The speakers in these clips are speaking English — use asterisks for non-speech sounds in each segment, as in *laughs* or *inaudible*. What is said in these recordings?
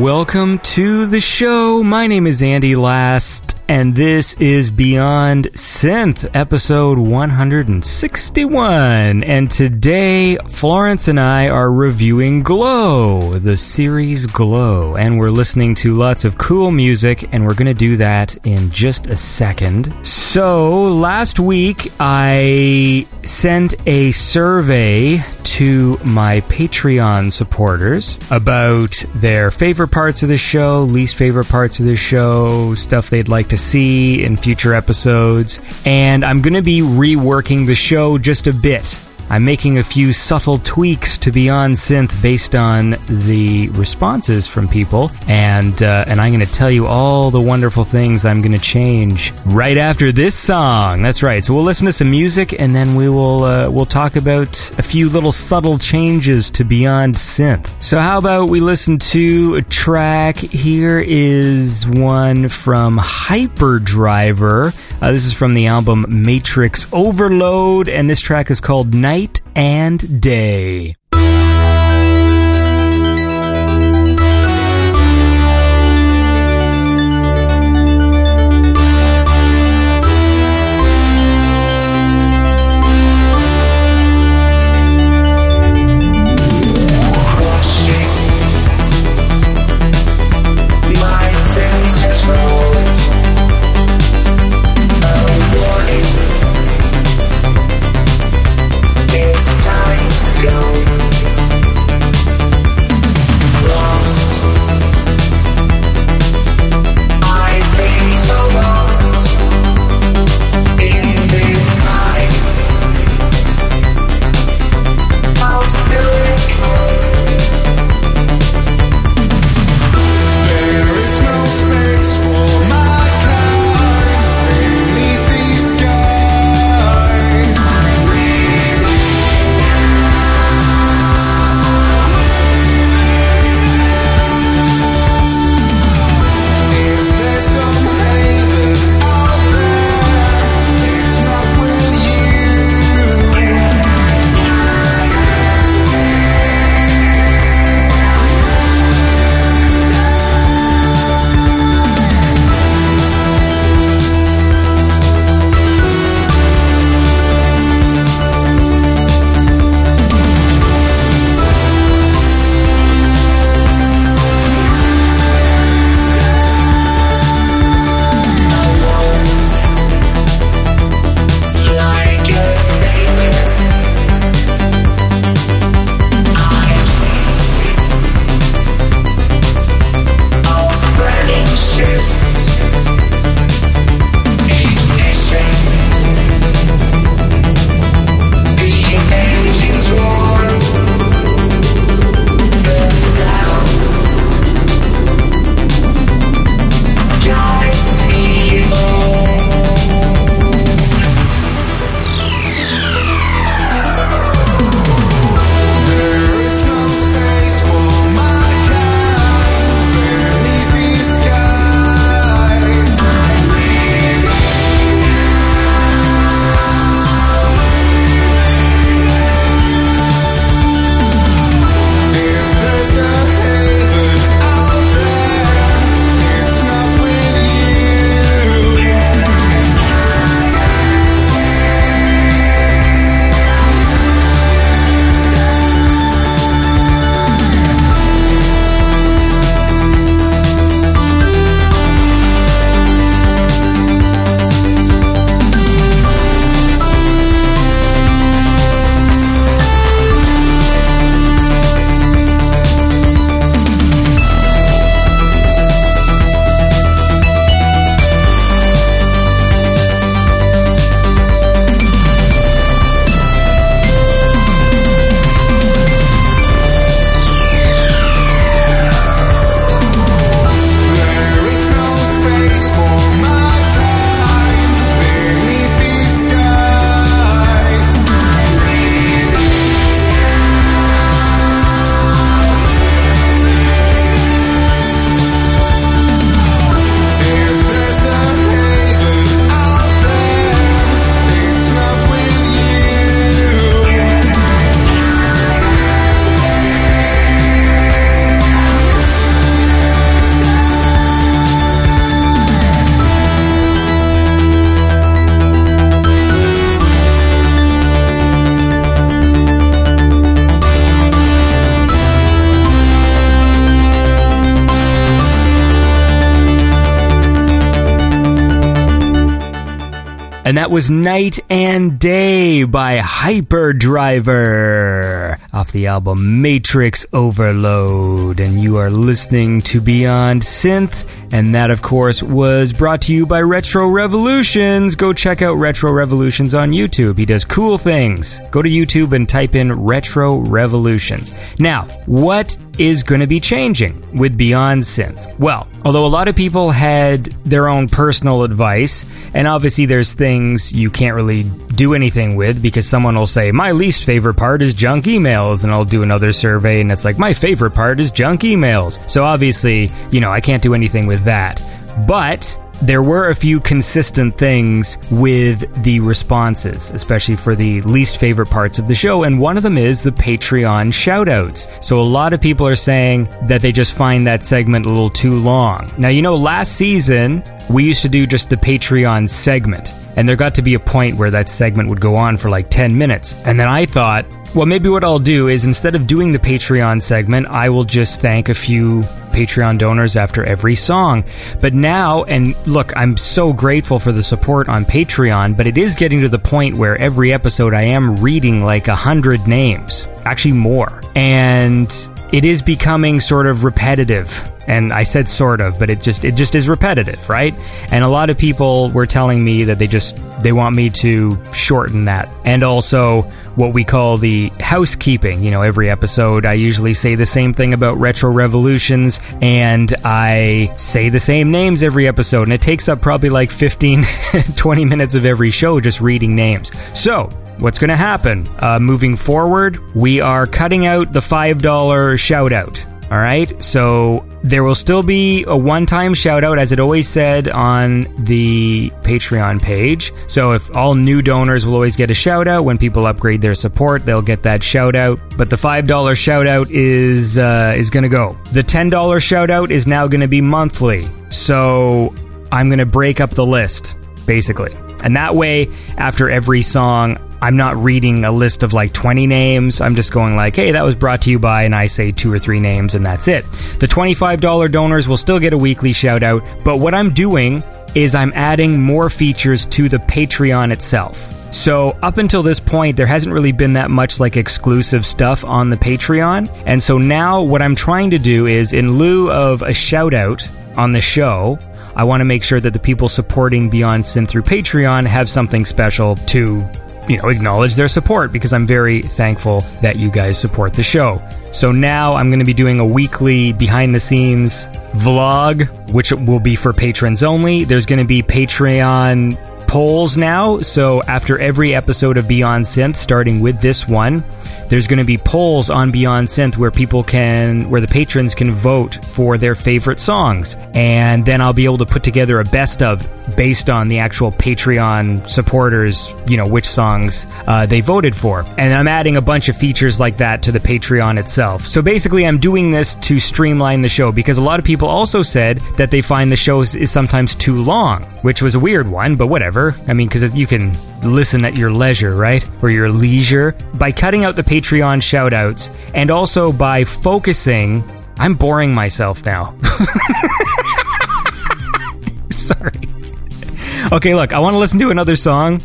Welcome to the show. My name is Andy Last, and this is Beyond Synth, episode 161. And today, Florence and I are reviewing Glow, the series Glow, and we're listening to lots of cool music, and we're going to do that in just a second. So, last week, I sent a survey to my Patreon supporters about their favorite parts of the show, least favorite parts of the show, stuff they'd like to see in future episodes. And I'm going to be reworking the show just a bit. I'm making a few subtle tweaks to Beyond Synth based on the responses from people, and uh, and I'm going to tell you all the wonderful things I'm going to change right after this song. That's right. So we'll listen to some music, and then we will uh, we'll talk about a few little subtle changes to Beyond Synth. So how about we listen to a track? Here is one from Hyperdriver. Uh, this is from the album Matrix Overload, and this track is called Night and Day. Was Night and Day by Hyperdriver the album Matrix Overload. And you are listening to Beyond Synth. And that, of course, was brought to you by Retro Revolutions. Go check out Retro Revolutions on YouTube. He does cool things. Go to YouTube and type in Retro Revolutions. Now, what is going to be changing with Beyond Synth? Well, although a lot of people had their own personal advice, and obviously there's things you can't really do anything with because someone will say, My least favorite part is junk emails, and I'll do another survey and it's like, My favorite part is junk emails. So obviously, you know, I can't do anything with that. But there were a few consistent things with the responses, especially for the least favorite parts of the show, and one of them is the Patreon shoutouts. So a lot of people are saying that they just find that segment a little too long. Now, you know, last season we used to do just the Patreon segment, and there got to be a point where that segment would go on for like 10 minutes. And then I thought, well, maybe what I'll do is instead of doing the Patreon segment, I will just thank a few Patreon donors after every song. But now, and look, I'm so grateful for the support on Patreon, but it is getting to the point where every episode I am reading like a hundred names, actually more. And it is becoming sort of repetitive and I said sort of, but it just it just is repetitive, right? And a lot of people were telling me that they just they want me to shorten that. And also what we call the housekeeping. You know, every episode I usually say the same thing about retro revolutions and I say the same names every episode and it takes up probably like 15 *laughs* 20 minutes of every show just reading names. So, what's going to happen? Uh, moving forward, we are cutting out the $5 shout out. All right. So there will still be a one time shout out, as it always said on the Patreon page. So if all new donors will always get a shout out, when people upgrade their support, they'll get that shout out. But the $5 shout out is, uh, is going to go. The $10 shout out is now going to be monthly. So I'm going to break up the list, basically. And that way, after every song, I'm not reading a list of like 20 names. I'm just going like, hey, that was brought to you by, and I say two or three names, and that's it. The $25 donors will still get a weekly shout out, but what I'm doing is I'm adding more features to the Patreon itself. So, up until this point, there hasn't really been that much like exclusive stuff on the Patreon. And so now, what I'm trying to do is, in lieu of a shout out on the show, I want to make sure that the people supporting Beyond Synth through Patreon have something special to, you know, acknowledge their support because I'm very thankful that you guys support the show. So now I'm going to be doing a weekly behind the scenes vlog, which will be for patrons only. There's going to be Patreon polls now. So after every episode of Beyond Synth, starting with this one, there's going to be polls on Beyond Synth where people can, where the patrons can vote for their favorite songs. And then I'll be able to put together a best of based on the actual Patreon supporters, you know, which songs uh, they voted for. And I'm adding a bunch of features like that to the Patreon itself. So basically, I'm doing this to streamline the show because a lot of people also said that they find the show is sometimes too long, which was a weird one, but whatever. I mean, because you can listen at your leisure, right? Or your leisure. By cutting out the Patreon shoutouts and also by focusing, I'm boring myself now. *laughs* Sorry. Okay, look, I want to listen to another song.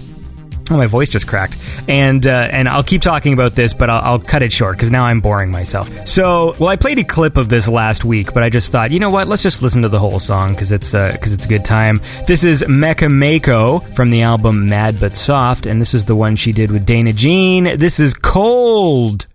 Oh, my voice just cracked, and uh, and I'll keep talking about this, but I'll, I'll cut it short because now I'm boring myself. So, well, I played a clip of this last week, but I just thought, you know what? Let's just listen to the whole song because it's because uh, it's a good time. This is Mecha Mako from the album Mad but Soft, and this is the one she did with Dana Jean. This is Cold.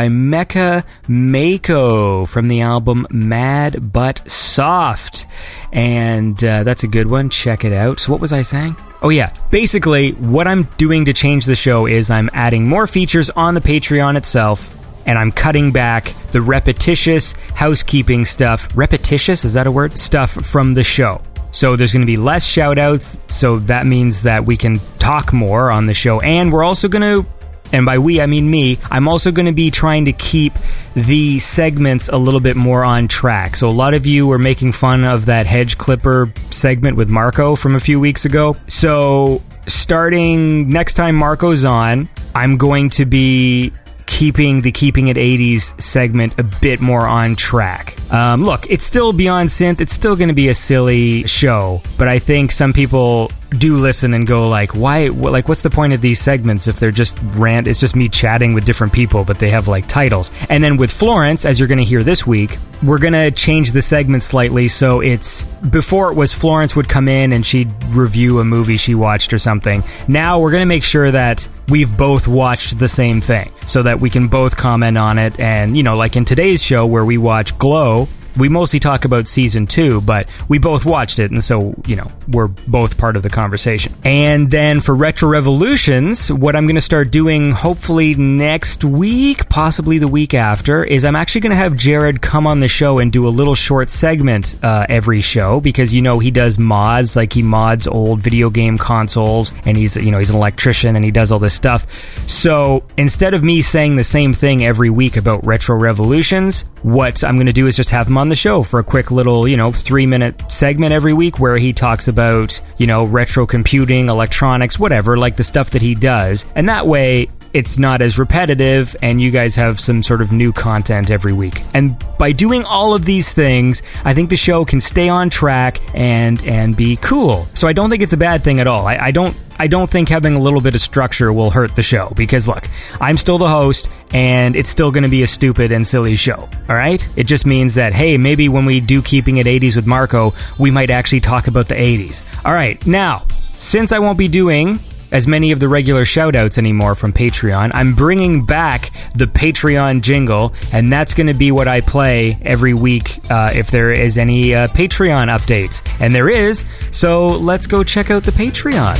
By Mecha Mako from the album Mad But Soft. And uh, that's a good one. Check it out. So, what was I saying? Oh, yeah. Basically, what I'm doing to change the show is I'm adding more features on the Patreon itself and I'm cutting back the repetitious housekeeping stuff. Repetitious? Is that a word? Stuff from the show. So there's going to be less shout outs. So that means that we can talk more on the show. And we're also going to, and by we, I mean me, I'm also going to be trying to keep the segments a little bit more on track. So a lot of you were making fun of that hedge clipper segment with Marco from a few weeks ago. So starting next time Marco's on, I'm going to be keeping the keeping it 80s segment a bit more on track. Um, look, it's still beyond synth. It's still going to be a silly show, but I think some people do listen and go like, why? Like, what's the point of these segments if they're just rant? It's just me chatting with different people, but they have like titles. And then with Florence, as you're going to hear this week, we're going to change the segment slightly. So it's before it was Florence would come in and she'd review a movie she watched or something. Now we're going to make sure that we've both watched the same thing so that we can both comment on it. And, you know, like in today's show where we watch Glow, we mostly talk about season two, but we both watched it, and so, you know, we're both part of the conversation. And then for Retro Revolutions, what I'm going to start doing hopefully next week, possibly the week after, is I'm actually going to have Jared come on the show and do a little short segment uh, every show because, you know, he does mods, like he mods old video game consoles, and he's, you know, he's an electrician and he does all this stuff. So instead of me saying the same thing every week about Retro Revolutions, what I'm going to do is just have him on the show for a quick little, you know, three minute segment every week where he talks about, you know, retro computing, electronics, whatever, like the stuff that he does. And that way, it's not as repetitive and you guys have some sort of new content every week. And by doing all of these things, I think the show can stay on track and and be cool. So I don't think it's a bad thing at all. I, I don't I don't think having a little bit of structure will hurt the show because look, I'm still the host and it's still going to be a stupid and silly show. All right? It just means that hey, maybe when we do keeping it 80s with Marco, we might actually talk about the 80s. All right. Now, since I won't be doing as many of the regular shoutouts anymore from Patreon. I'm bringing back the Patreon jingle, and that's going to be what I play every week uh, if there is any uh, Patreon updates. And there is, so let's go check out the Patreon.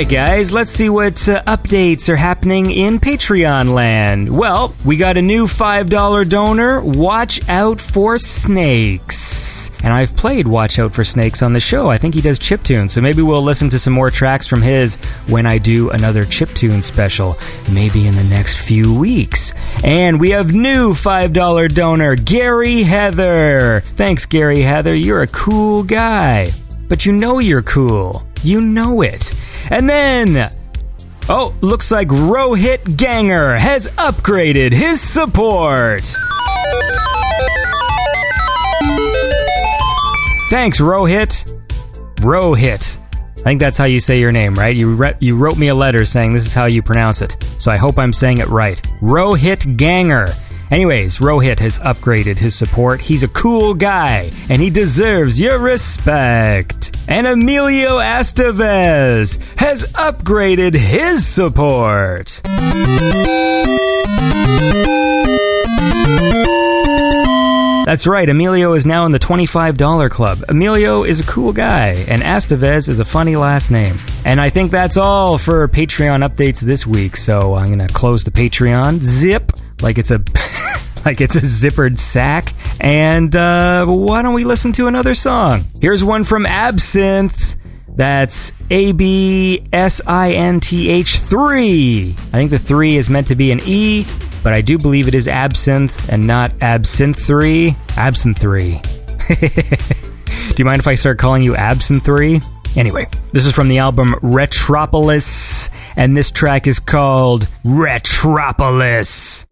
Right, guys, let's see what uh, updates are happening in Patreon land. Well, we got a new $5 donor. Watch out for snakes. And I've played Watch Out for Snakes on the show. I think he does chiptune, so maybe we'll listen to some more tracks from his when I do another chiptune special, maybe in the next few weeks. And we have new $5 donor, Gary Heather. Thanks, Gary Heather. You're a cool guy. But you know you're cool. You know it. And then Oh, looks like Rohit Ganger has upgraded his support. Thanks, Rohit. Rohit. I think that's how you say your name, right? You re- you wrote me a letter saying this is how you pronounce it. So I hope I'm saying it right. Rohit Ganger. Anyways, Rohit has upgraded his support. He's a cool guy, and he deserves your respect. And Emilio Estevez has upgraded his support. That's right, Emilio is now in the $25 club. Emilio is a cool guy, and Estevez is a funny last name. And I think that's all for Patreon updates this week, so I'm gonna close the Patreon, zip, like it's a *laughs* *laughs* *laughs* like it's a zippered sack. And uh, why don't we listen to another song? Here's one from Absinthe. That's A B S I N T H 3. I think the 3 is meant to be an E, but I do believe it is absinthe and not absinthe 3. Absinthe 3. *laughs* do you mind if I start calling you Absinthe 3? Anyway, this is from the album Retropolis, and this track is called Retropolis.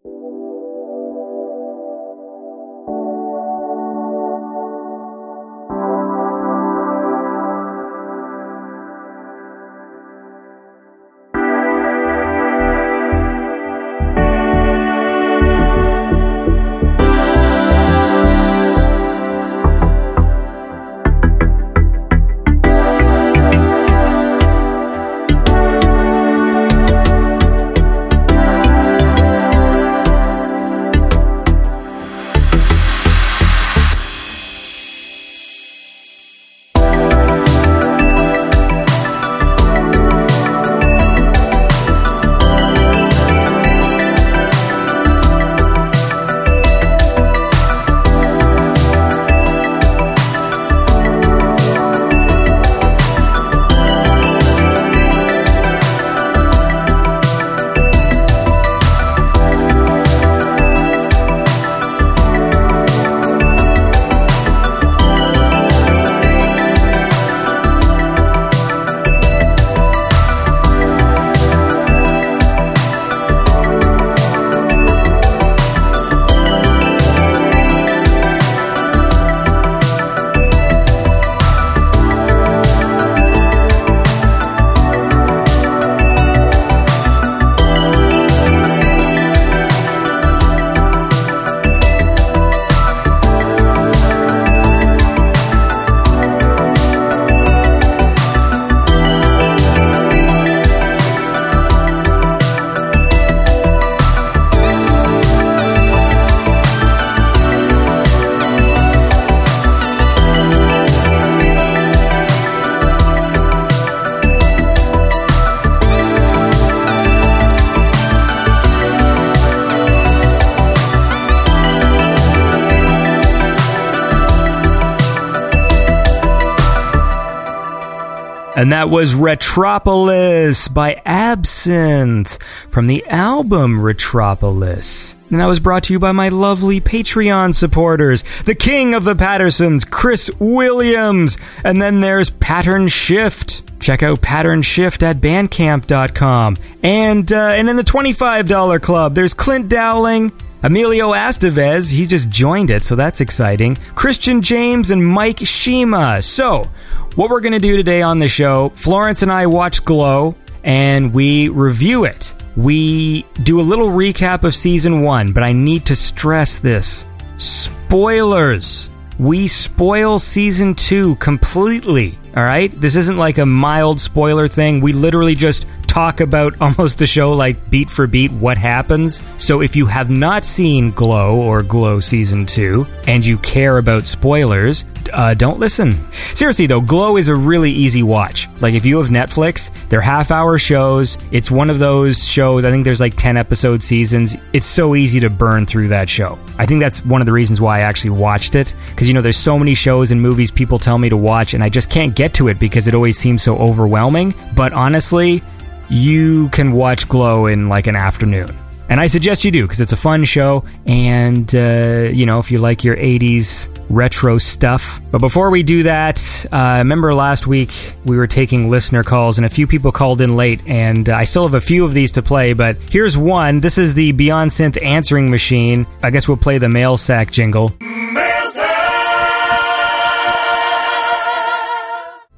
And that was Retropolis by Absinthe from the album Retropolis. And that was brought to you by my lovely Patreon supporters, the king of the Pattersons, Chris Williams. And then there's Pattern Shift. Check out Pattern Shift at bandcamp.com. And, uh, and in the $25 club, there's Clint Dowling, Emilio Estevez, he just joined it, so that's exciting. Christian James and Mike Shima. So, what we're going to do today on the show, Florence and I watch Glow and we review it. We do a little recap of season one, but I need to stress this spoilers. We spoil season two completely. All right? This isn't like a mild spoiler thing. We literally just talk about *laughs* almost the show like beat for beat what happens. So if you have not seen Glow or Glow season 2 and you care about spoilers, uh, don't listen. Seriously though, Glow is a really easy watch. Like if you have Netflix, they're half hour shows. It's one of those shows, I think there's like 10 episode seasons. It's so easy to burn through that show. I think that's one of the reasons why I actually watched it. Because, you know, there's so many shows and movies people tell me to watch, and I just can't get to it because it always seems so overwhelming. But honestly, you can watch Glow in like an afternoon. And I suggest you do because it's a fun show. And, uh, you know, if you like your 80s retro stuff. But before we do that, uh, remember last week we were taking listener calls and a few people called in late. And uh, I still have a few of these to play. But here's one. This is the Beyond Synth answering machine. I guess we'll play the mail sack jingle. Mail sack!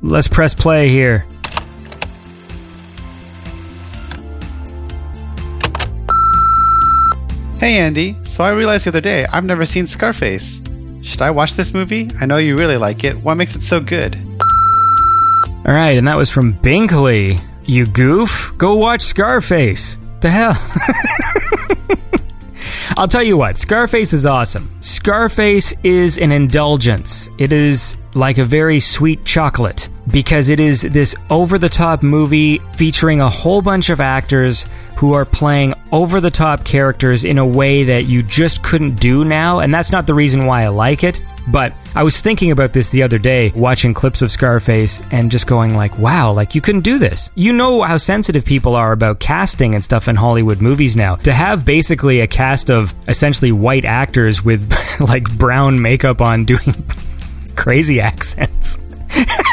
Let's press play here. Hey Andy, so I realized the other day I've never seen Scarface. Should I watch this movie? I know you really like it. What makes it so good? All right, and that was from Binkley. You goof, go watch Scarface. The hell? *laughs* I'll tell you what, Scarface is awesome. Scarface is an indulgence. It is like a very sweet chocolate because it is this over the top movie featuring a whole bunch of actors who are playing over the top characters in a way that you just couldn't do now. And that's not the reason why I like it. But I was thinking about this the other day, watching clips of Scarface and just going like, wow, like you couldn't do this. You know how sensitive people are about casting and stuff in Hollywood movies now. To have basically a cast of essentially white actors with *laughs* like brown makeup on doing *laughs* crazy accents. *laughs*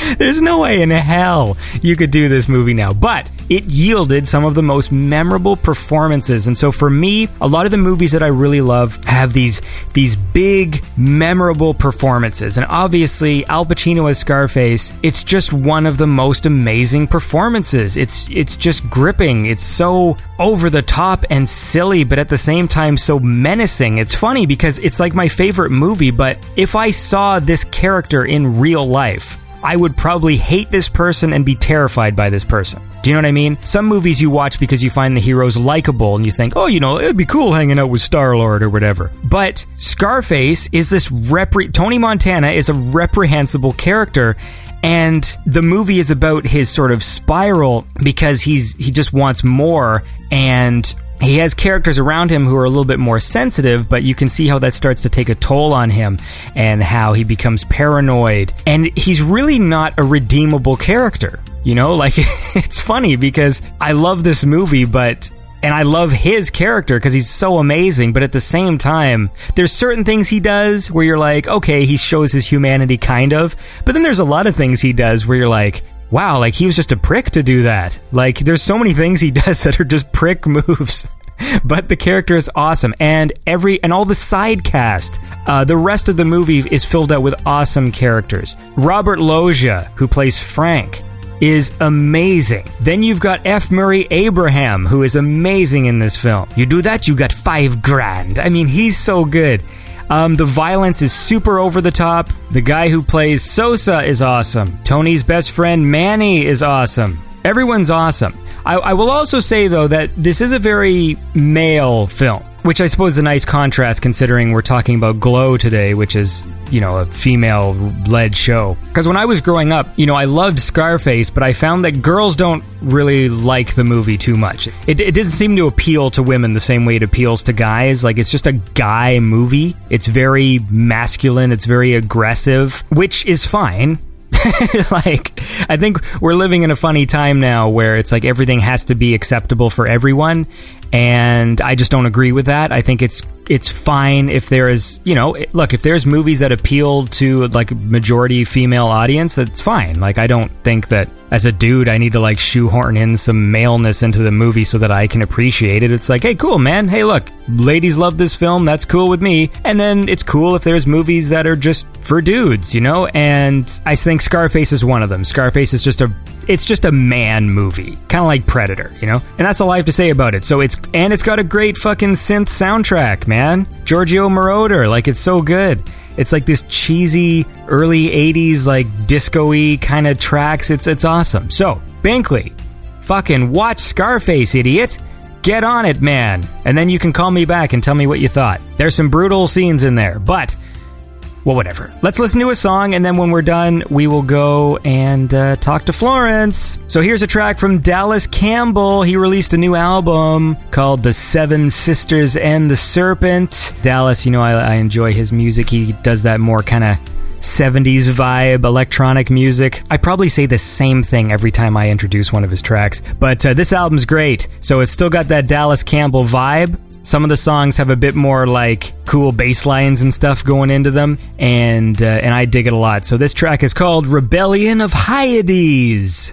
*laughs* There's no way in hell you could do this movie now. But it yielded some of the most memorable performances. And so for me, a lot of the movies that I really love have these these big memorable performances. And obviously, Al Pacino as Scarface, it's just one of the most amazing performances. It's it's just gripping. It's so over the top and silly, but at the same time so menacing. It's funny because it's like my favorite movie, but if I saw this character in real life, I would probably hate this person and be terrified by this person. Do you know what I mean? Some movies you watch because you find the heroes likable and you think, oh, you know, it'd be cool hanging out with Star Lord or whatever. But Scarface is this repre- Tony Montana is a reprehensible character and the movie is about his sort of spiral because he's he just wants more and he has characters around him who are a little bit more sensitive, but you can see how that starts to take a toll on him and how he becomes paranoid. And he's really not a redeemable character. You know, *laughs* like it's funny because I love this movie, but and I love his character because he's so amazing. But at the same time, there's certain things he does where you're like, okay, he shows his humanity kind of. But then there's a lot of things he does where you're like, wow, like he was just a prick to do that. Like there's so many things he *laughs* does that are just prick moves. *laughs* but the character is awesome, and every and all the side cast, uh, the rest of the movie is filled out with awesome characters. Robert Loggia, who plays Frank, is amazing. Then you've got F. Murray Abraham, who is amazing in this film. You do that, you got five grand. I mean, he's so good. Um, the violence is super over the top. The guy who plays Sosa is awesome. Tony's best friend Manny is awesome. Everyone's awesome. I, I will also say, though, that this is a very male film, which I suppose is a nice contrast considering we're talking about Glow today, which is, you know, a female led show. Because when I was growing up, you know, I loved Scarface, but I found that girls don't really like the movie too much. It, it doesn't seem to appeal to women the same way it appeals to guys. Like, it's just a guy movie. It's very masculine, it's very aggressive, which is fine. *laughs* like, I think we're living in a funny time now where it's like everything has to be acceptable for everyone. And I just don't agree with that. I think it's it's fine if there is, you know, look, if there's movies that appeal to like majority female audience, that's fine. Like I don't think that as a dude I need to like shoehorn in some maleness into the movie so that I can appreciate it. It's like, hey, cool, man. Hey, look, ladies love this film. That's cool with me. And then it's cool if there's movies that are just for dudes, you know? And I think Scarface is one of them. Scarface is just a it's just a man movie, kind of like Predator, you know? And that's all I have to say about it. So it's and it's got a great fucking synth soundtrack, man. Giorgio Moroder, like it's so good. It's like this cheesy early 80s like disco-y kind of tracks. It's it's awesome. So, Binkley, fucking watch Scarface, idiot. Get on it, man. And then you can call me back and tell me what you thought. There's some brutal scenes in there, but well, whatever. Let's listen to a song, and then when we're done, we will go and uh, talk to Florence. So here's a track from Dallas Campbell. He released a new album called The Seven Sisters and the Serpent. Dallas, you know, I, I enjoy his music. He does that more kind of 70s vibe, electronic music. I probably say the same thing every time I introduce one of his tracks, but uh, this album's great. So it's still got that Dallas Campbell vibe. Some of the songs have a bit more like cool bass lines and stuff going into them, and uh, and I dig it a lot. So this track is called "Rebellion of Hyades."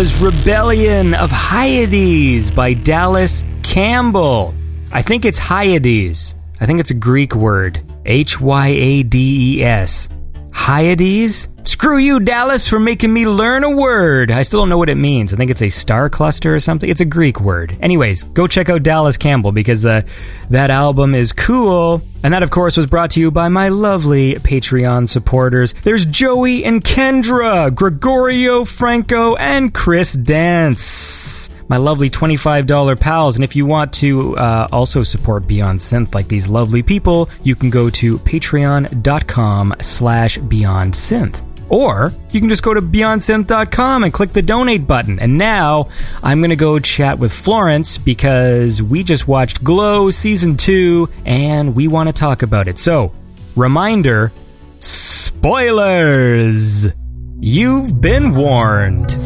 Was Rebellion of Hyades by Dallas Campbell. I think it's Hyades. I think it's a Greek word. H Y A D E S. Hyades? Screw you, Dallas, for making me learn a word. I still don't know what it means. I think it's a star cluster or something. It's a Greek word. Anyways, go check out Dallas Campbell because uh, that album is cool. And that, of course, was brought to you by my lovely Patreon supporters. There's Joey and Kendra, Gregorio Franco, and Chris Dance my lovely $25 pals. And if you want to uh, also support Beyond Synth like these lovely people, you can go to patreon.com slash beyond synth. Or you can just go to beyondsynth.com and click the donate button. And now I'm going to go chat with Florence because we just watched Glow Season 2 and we want to talk about it. So, reminder spoilers! You've been warned.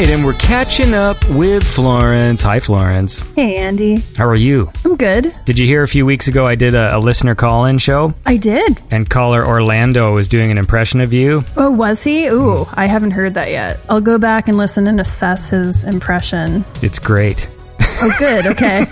Right, and we're catching up with Florence. Hi, Florence. Hey, Andy. How are you? I'm good. Did you hear a few weeks ago I did a, a listener call in show? I did. And caller Orlando was doing an impression of you. Oh, was he? Ooh, I haven't heard that yet. I'll go back and listen and assess his impression. It's great. Oh, good. *laughs* Okay.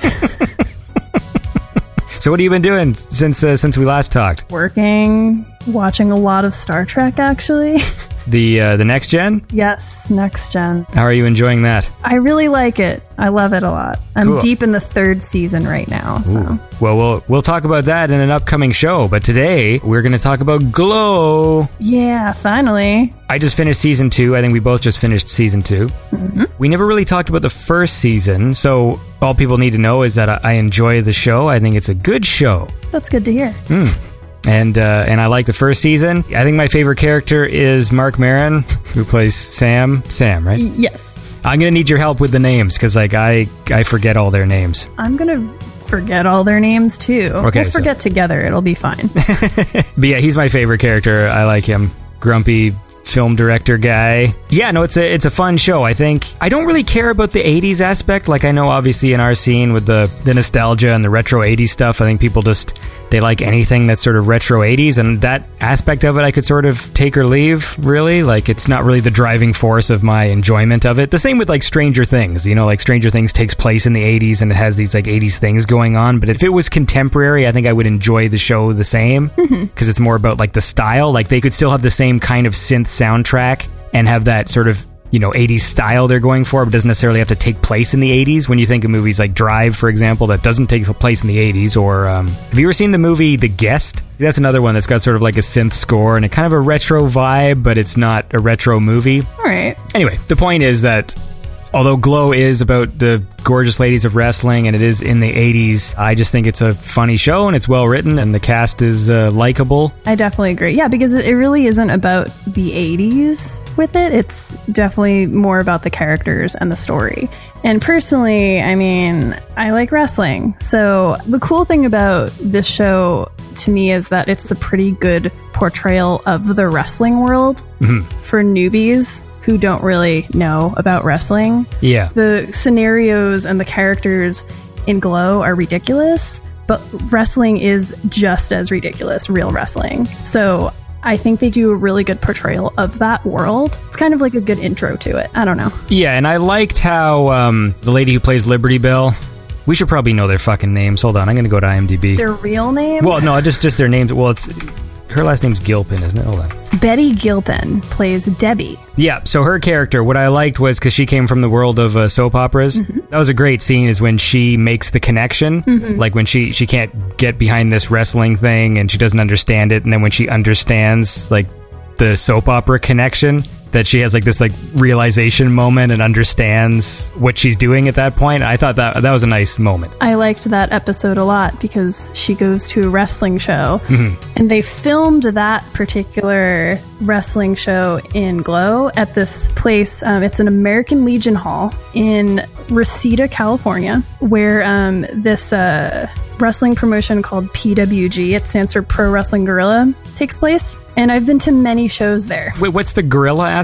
So, what have you been doing since uh, since we last talked? Working, watching a lot of Star Trek, actually. *laughs* The uh, the next gen? yes, next gen. How are you enjoying that? I really like it. I love it a lot. I'm Cool. deep in the third season right now. So, Well, we'll we'll talk about that in an upcoming show. But today we're going to talk about Glow. yeah, finally. I just finished season two. I think we both just finished season 2 We never really talked about the first season, so all people need to know is that I, I enjoy the show. I think it's a good show. That's good to hear. And uh, and I like the first season. I think my favorite character is Marc Maron, who plays Sam. Sam, right? Yes. I'm gonna need your help with the names because like I I forget all their names. I'm going to forget all their names too. Okay, We'll so- forget together. It'll be fine. *laughs* But yeah, he's my favorite character. I like him. Grumpy film director guy. Yeah, no, it's a it's a fun show. I think I don't really care about the 80s aspect. Like I know obviously in our scene with the the nostalgia and the retro 80s stuff, I think people just they like anything that's sort of retro 80s and that aspect of it I could sort of take or leave, really. Like it's not really the driving force of my enjoyment of it. The same with like Stranger Things, you know, like Stranger Things takes place in the 80s and it has these like 80s things going on, but if it was contemporary, I think I would enjoy the show the same mm-hmm. because it's more about like the style. Like they could still have the same kind of synth soundtrack and have that sort of you know 80s style they're going for, but doesn't necessarily have to take place in the 80s. When you think of movies like Drive, for example, that doesn't take place in the 80s, or um, have you ever seen the movie The Guest? That's another one that's got sort of like a synth score and a kind of a retro vibe, but it's not a retro movie. all right. Anyway, the point is that although Glow is about the gorgeous ladies of wrestling and it is in the 80s, I just think it's a funny show and it's well written and the cast is uh, likable. I definitely agree. Yeah, because it it really isn't about the 80s with it. It's definitely more about the characters and the story. And personally, I mean, I like wrestling. So the cool thing about this show to me is that it's a pretty good portrayal of the wrestling world for newbies who don't really know about wrestling Yeah. the scenarios and the characters in Glow are ridiculous, but wrestling is just as ridiculous, real wrestling. So I think they do a really good portrayal of that world. It's kind of like a good intro to it. I don't know. Yeah, and I liked how um, the lady who plays Liberty Bell. We should probably know their fucking names. Hold on, I'm gonna go to IMDb. Their real names? well, no, just just their names. Well, it's her last name's Gilpin, isn't it? Hold on. Betty Gilpin plays Debbie. Yeah, so her character, what I liked was because she came from the world of uh, soap operas. That was a great scene. Is when she makes the connection, like when she she can't get behind this wrestling thing and she doesn't understand it, and then when she understands like the soap opera connection, that she has like this like realization moment and understands what she's doing at that point. I thought that that was a nice moment. I liked that episode a lot because she goes to a wrestling show and they filmed that particular wrestling show in Glow at this place. Um, it's an American Legion Hall in Reseda, California, where um, this uh, wrestling promotion called PWG, it stands for Pro Wrestling Guerrilla, takes place. And I've been to many shows there. Wait, what's the gorilla aspect?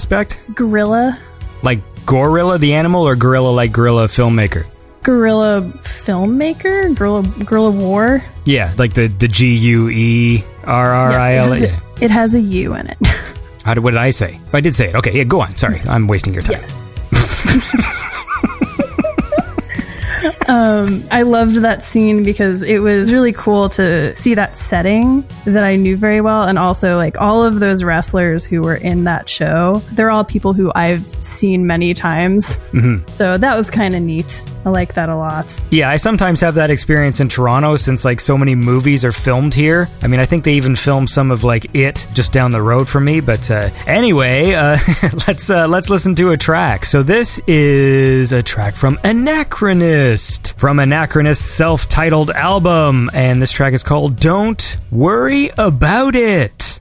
Gorilla? Like gorilla the animal or gorilla like gorilla filmmaker? Gorilla filmmaker, Gorilla guerrilla war. Yeah, like the the G U E R R I L. Yes, it, has a, it has a U in it. *laughs* How did what did I say? Oh, I did say it. Okay, yeah, go on. Sorry, I'm wasting your time. yes. *laughs* *laughs* um, I loved that scene because it was really cool to see that setting that I knew very well, and also like all of those wrestlers who were in that show. They're all people who I've seen many times, so that was kind of neat. I like that a lot. Yeah, I sometimes have that experience in Toronto since like so many movies are filmed here. I mean, I think they even filmed some of like it just down the road from me. But uh, anyway, uh, *laughs* let's uh, let's listen to a track. So this is a track from Anachronist from Anachronist's self-titled album, and this track is called "Don't Worry About It."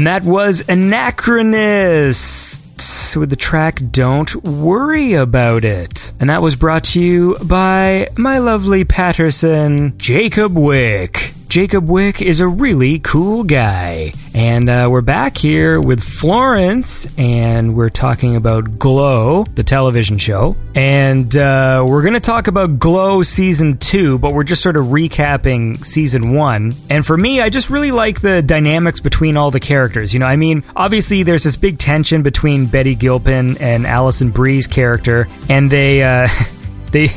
And that was Anachronist with the track Don't Worry About It. And that was brought to you by my lovely Patterson, Jacob Wick. Jacob Wick is a really cool guy. And uh, we're back here with Florence, and we're talking about Glow, the television show. And uh, we're going to talk about Glow season two, but we're just sort of recapping season one. And for me, I just really like the dynamics between all the characters. You know, I mean, obviously, there's this big tension between Betty Gilpin and Alison Brie's character, and they, uh, *laughs* they,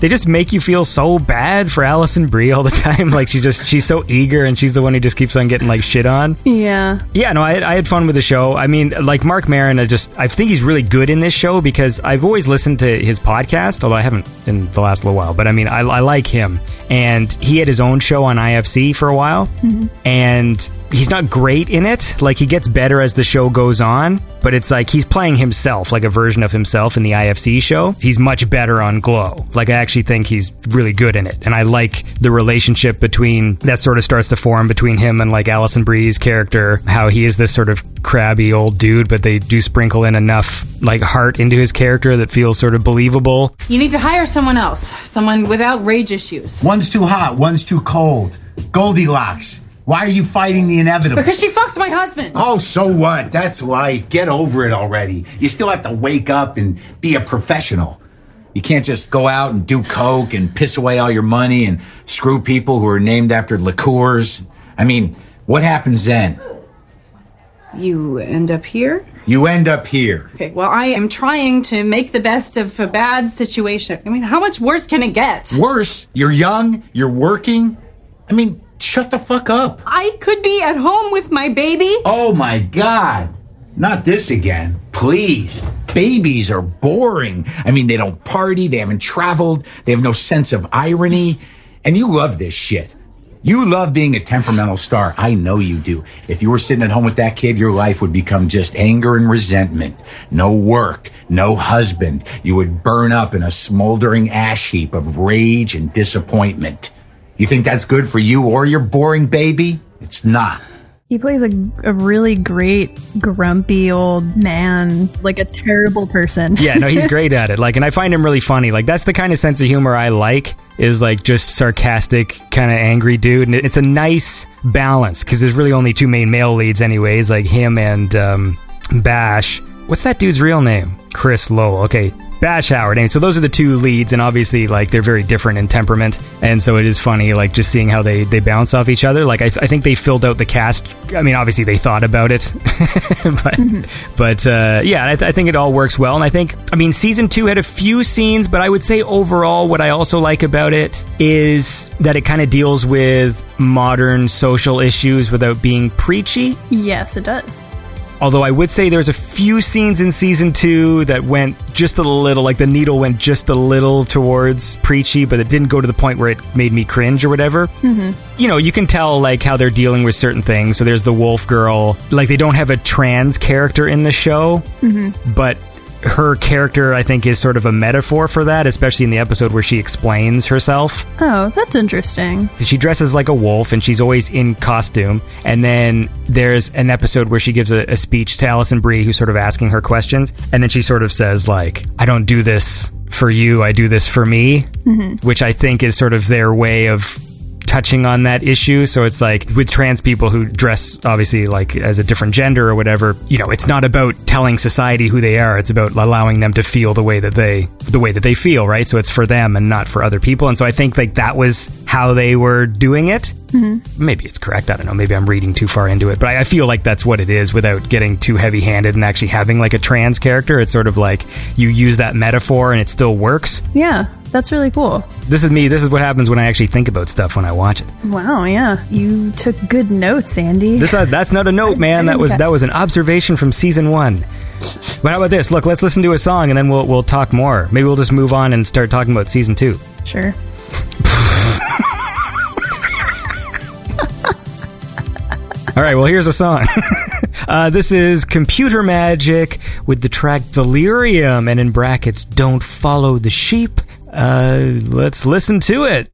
they just make you feel so bad for Alison Brie all the time. *laughs* Like she's just she's so eager and she's the one who just keeps on getting like shit on. Yeah. Yeah, no, I, I had fun with the show. I mean, like Marc Maron, I just I think he's really good in this show because I've always listened to his podcast, although I haven't in the last little while. But I mean, I, I like him, and he had his own show on IFC for a while, mm-hmm. and he's not great in it. Like he gets better as the show goes on, but it's like he's playing himself, like a version of himself in the IFC show. He's much better on Glow. Like I actually think he's really good in it, and I like the relationship between that sort of starts to form between him and like Alison Brie's character. How he is this sort of crabby old dude, but they do sprinkle in enough like heart into his character that feels sort of believable. You need to hire someone else, someone without rage issues. One's too hot, one's too cold. Goldilocks. Why are you fighting the inevitable? Because she fucked my husband. Oh, so what? That's why. Get over it already. You still have to wake up and be a professional. You can't just go out and do coke and piss away all your money and screw people who are named after liqueurs. I mean, what happens then? You end up here? You end up here. Okay, well, I am trying to make the best of a bad situation. I mean, how much worse can it get? Worse, you're young, you're working. I mean, shut the fuck up. I could be at home with my baby. Oh my god. Not this again. Please. Babies are boring. I mean, they don't party, they haven't traveled, they have no sense of irony. And you love this shit. You love being a temperamental star. I know you do. If you were sitting at home with that kid, your life would become just anger and resentment. No work, no husband. You would burn up in a smoldering ash heap of rage and disappointment. You think that's good for you or your boring baby? It's not. He plays a, a really great, grumpy old man, like a terrible person. Yeah, no, he's *laughs* great at it. Like, and I find him really funny. Like, that's the kind of sense of humor I like. Is like just sarcastic, kind of angry dude, and it- it's a nice balance because there's really only two main male leads, anyways. Like him and um, Bash. What's that dude's real name? Chris Lowell. Okay, Bash Howard. And so those are the two leads, and obviously, like they're very different in temperament, and so it is funny, like just seeing how they they bounce off each other. Like I, I think they filled out the cast. I mean, obviously they thought about it, *laughs* but but uh, yeah, I, th- I think it all works well. And I think, I mean, season two had a few scenes, but I would say overall, what I also like about it is that it kind of deals with modern social issues without being preachy. Yes, it does. Although I would say there's a few scenes in season two that went just a little, like the needle went just a little towards preachy, but it didn't go to the point where it made me cringe or whatever. Mm-hmm. You know, you can tell like how they're dealing with certain things. So there's the wolf girl, like they don't have a trans character in the show, but her character I think is sort of a metaphor for that, especially in the episode where she explains herself. Oh, that's interesting. She dresses like a wolf and she's always in costume. And then there's an episode where she gives a, a speech to Alison Brie, who's sort of asking her questions. And then she sort of says, like, I don't do this for you, I do this for me, mm-hmm. which I think is sort of their way of touching on that issue. So it's like with trans people who dress obviously like as a different gender or whatever, you know, it's not about telling society who they are. It's about allowing them to feel the way that they the way that they feel, right? So it's for them and not for other people. And so I think like that was how they were doing it. Maybe it's correct. I don't know. Maybe I'm reading too far into it, but I, I feel like that's what it is without getting too heavy handed and actually having like a trans character. It's sort of like you use that metaphor and it still works. Yeah, that's really cool. This is me. This is what happens when I actually think about stuff when I watch it. Wow, yeah. You took good notes, Andy. This uh, that's not a note, *laughs* man. That was that was an observation from season one. But how about this? Look, let's listen to a song and then we'll we'll talk more. Maybe we'll just move on and start talking about season two. sure. *laughs* All right, well, here's a song. *laughs* uh, this is Computer Magic with the track Delirium, and in brackets, Don't Follow the Sheep. Uh, let's listen to it.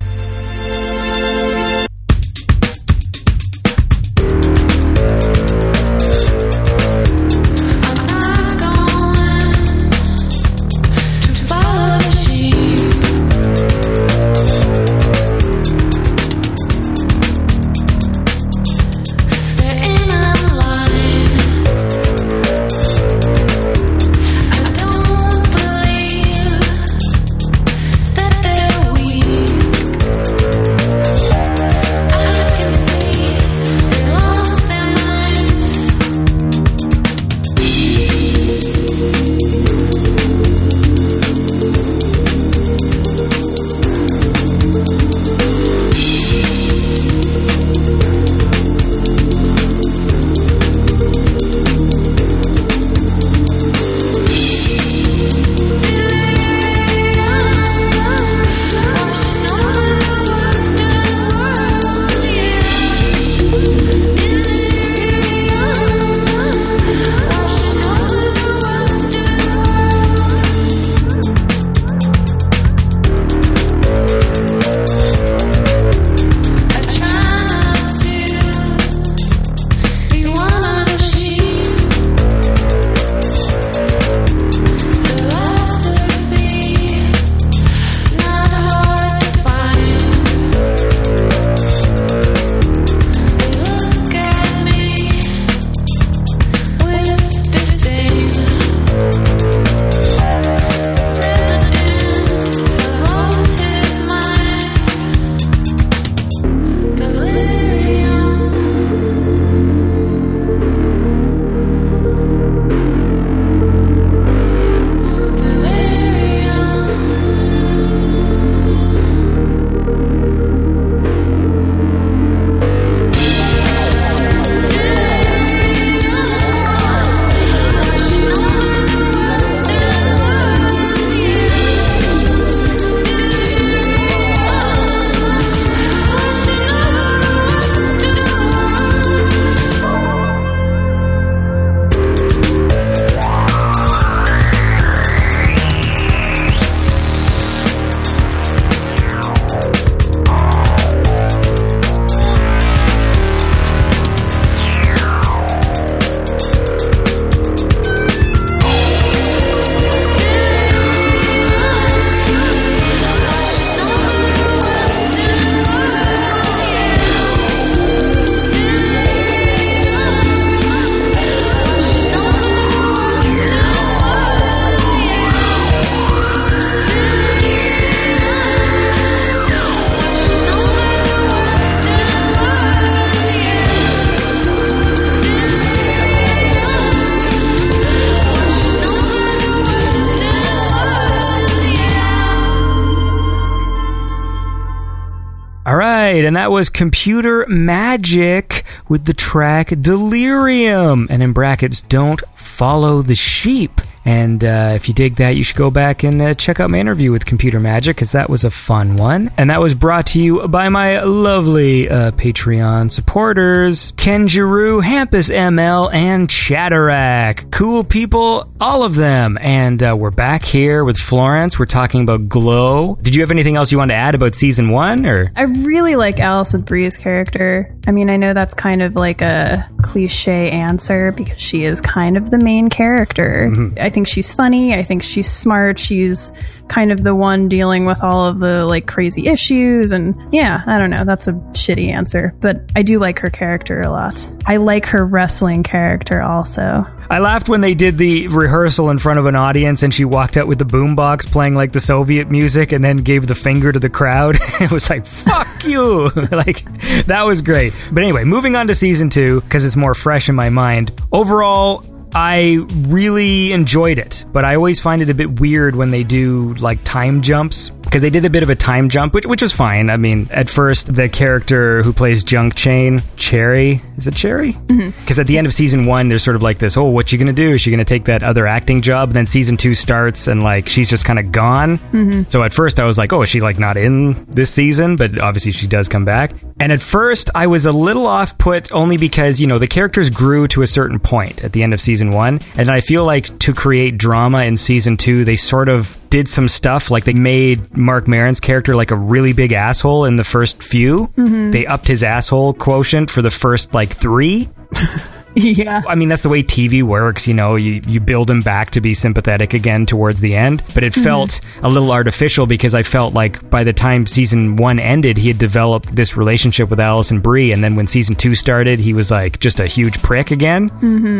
And that was Computer Magic with the track Delirium. And in brackets, don't follow the sheep. And uh, if you dig that, you should go back and uh, check out my interview with Computer Magic because that was a fun one. And that was brought to you by my lovely uh, Patreon supporters Ken Giroux, Hampus ML, and Chatterack. Cool people, all of them. And uh, we're back here with Florence. We're talking about Glow. Did you have anything else you wanted to add about season one? Or I really like Alison Brie's character. I mean, I know that's kind of like a cliche answer because she is kind of the main character. Mm-hmm. I think she's funny. I think she's smart. She's kind of the one dealing with all of the like crazy issues. And yeah, I don't know. That's a shitty answer, but I do like her character a lot. I like her wrestling character also. I laughed when they did the rehearsal in front of an audience and she walked out with the boombox playing like the Soviet music and then gave the finger to the crowd. *laughs* it was like, fuck you. *laughs* like, that was great. But anyway, moving on to season two, because it's more fresh in my mind. Overall, I really enjoyed it, but I always find it a bit weird when they do like time jumps because they did a bit of a time jump, which which was fine. I mean, at first the character who plays Junkchain, Cherry, is it Cherry? Mm-hmm. Because at the end of season one, there's sort of like this, oh, what's she gonna do? Is she gonna take that other acting job? And then season two starts, and like she's just kind of gone. Mm-hmm. So at first I was like, oh, is she like not in this season? But obviously she does come back. And at first I was a little off put only because you know the characters grew to a certain point at the end of season one, and I feel like to create drama in season two, they sort of did some stuff like they made Marc Maron's character like a really big asshole in the first few. Mm-hmm. They upped his asshole quotient for the first like three. *laughs* *laughs* Yeah. I mean, that's the way TV works. You know, you, you build him back to be sympathetic again towards the end. But it felt a little artificial because I felt like by the time season one ended, he had developed this relationship with Alison Brie. And then when season two started, he was like just a huge prick again.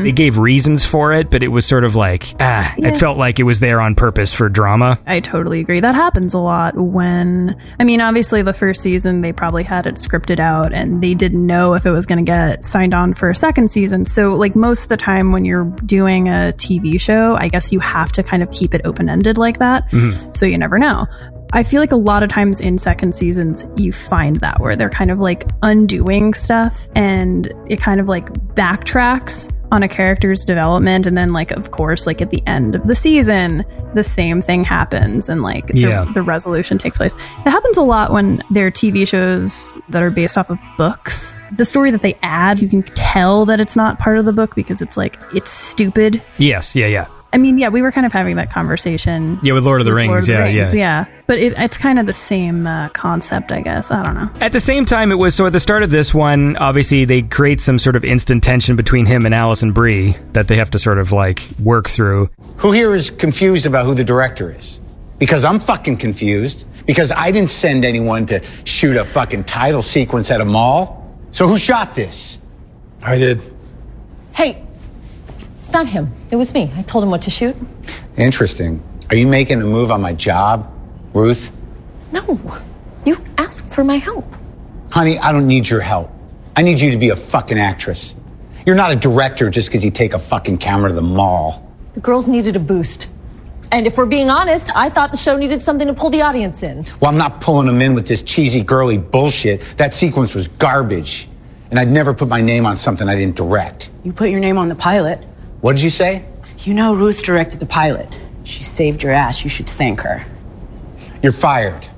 They gave reasons for it, but it was sort of like, ah, it felt like it was there on purpose for drama. I totally agree. That happens a lot when, I mean, obviously the first season they probably had it scripted out and they didn't know if it was going to get signed on for a second season. So, like, most of the time when you're doing a TV show, I guess you have to kind of keep it open ended like that. Mm-hmm. So you never know. I feel like a lot of times in second seasons, you find that where they're kind of like undoing stuff and it kind of like backtracks on a character's development. And then, like, of course, like at the end of the season, the same thing happens and like Yeah. the, the resolution takes place. It happens a lot when there are TV shows that are based off of books. The story that they add, you can tell that it's not part of the book because it's like, it's stupid. Yes, yeah, yeah. I mean, yeah, we were kind of having that conversation. Yeah, with Lord of the Rings, Lord of the yeah, Rings, yeah. yeah. But it, it's kind of the same uh, concept, I guess. I don't know. At the same time, it was so at the start of this one, obviously they create some sort of instant tension between him and Alison Brie that they have to sort of like work through. Who here is confused about who the director is? Because I'm fucking confused. Because I didn't send anyone to shoot a fucking title sequence at a mall. So who shot this? I did. Hey, it's not him. It was me. I told him what to shoot. Interesting. Are you making a move on my job, Ruth? No, you asked for my help. Honey, I don't need your help. I need you to be a fucking actress. You're not a director just because you take a fucking camera to the mall. The girls needed a boost. And if we're being honest, I thought the show needed something to pull the audience in. Well, I'm not pulling them in with this cheesy, girly bullshit. That sequence was garbage. And I'd never put my name on something I didn't direct. You put your name on the pilot. What did you say? You know Ruth directed the pilot. She saved your ass. You should thank her. You're fired.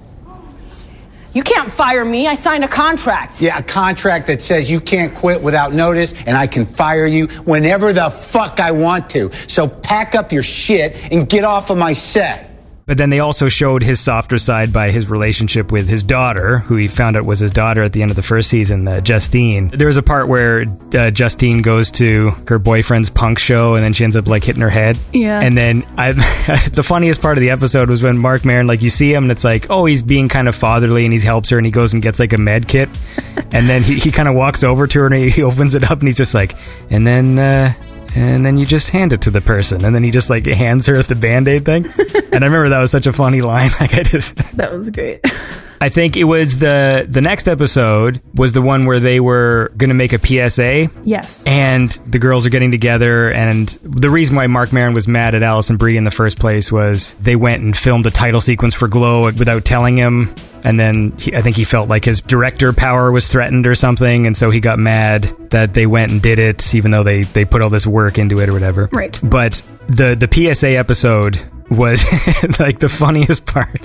You can't fire me. I signed a contract. Yeah, a contract that says you can't quit without notice and I can fire you whenever the fuck I want to. So pack up your shit and get off of my set. But then they also showed his softer side by his relationship with his daughter, who he found out was his daughter at the end of the first season, uh, Justine. There was a part where uh, Justine goes to her boyfriend's punk show and then she ends up like hitting her head. Yeah. And then I, *laughs* the funniest part of the episode was when Marc Maron, like you see him and it's like, oh, he's being kind of fatherly and he helps her and he goes and gets like a med kit. *laughs* and then he, he kind of walks over to her and he, he opens it up and he's just like, and then, uh, and then you just hand it to the person. And then he just like hands her the band-aid thing. *laughs* And i remember that was such a funny line. *laughs* Like i just That was great. *laughs* I think it was the the next episode was the one where they were going to make a PSA. Yes. And the girls are getting together, and the reason why Marc Maron was mad at Alison Brie in the first place was they went and filmed a title sequence for Glow without telling him, and then he, I think he felt like his director power was threatened or something, and so he got mad that they went and did it, even though they they put all this work into it or whatever. Right. But the the PSA episode was *laughs* like the funniest *laughs* part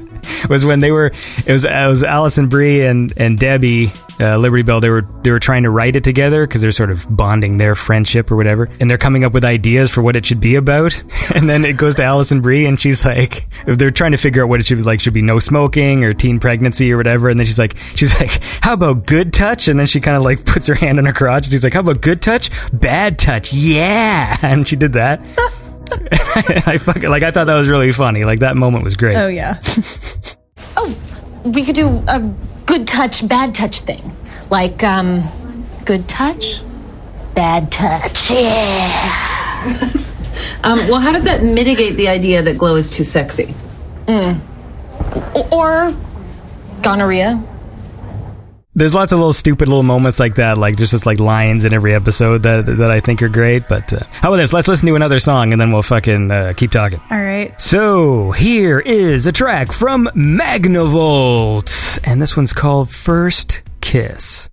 was when they were it was it was Alison Brie and and Debbie uh, Liberty Bell. They were they were trying to write it together because they're sort of bonding their friendship or whatever. And they're coming up with ideas for what it should be about. *laughs* And then it goes to Alison Brie and she's like they're trying to figure out what it should be like. Should be no smoking or teen pregnancy or whatever. And then she's like she's like how about good touch? And then she kind of like puts her hand on her crotch and she's like how about good touch bad touch? Yeah. And she did that *laughs* I fucking like I thought that was really funny like that moment was great Oh yeah. *laughs* Oh, we could do a good touch, bad touch thing. Like, um, good touch, bad touch. Yeah. Um, well, how does that mitigate the idea that Glow is too sexy? O- Or gonorrhea. There's lots of little stupid little moments like that, like just just like lines in every episode that that I think are great. But uh, how about this? Let's listen to another song and then we'll fucking uh, keep talking. All right. So here is a track from Magnavolt, and this one's called First Kiss.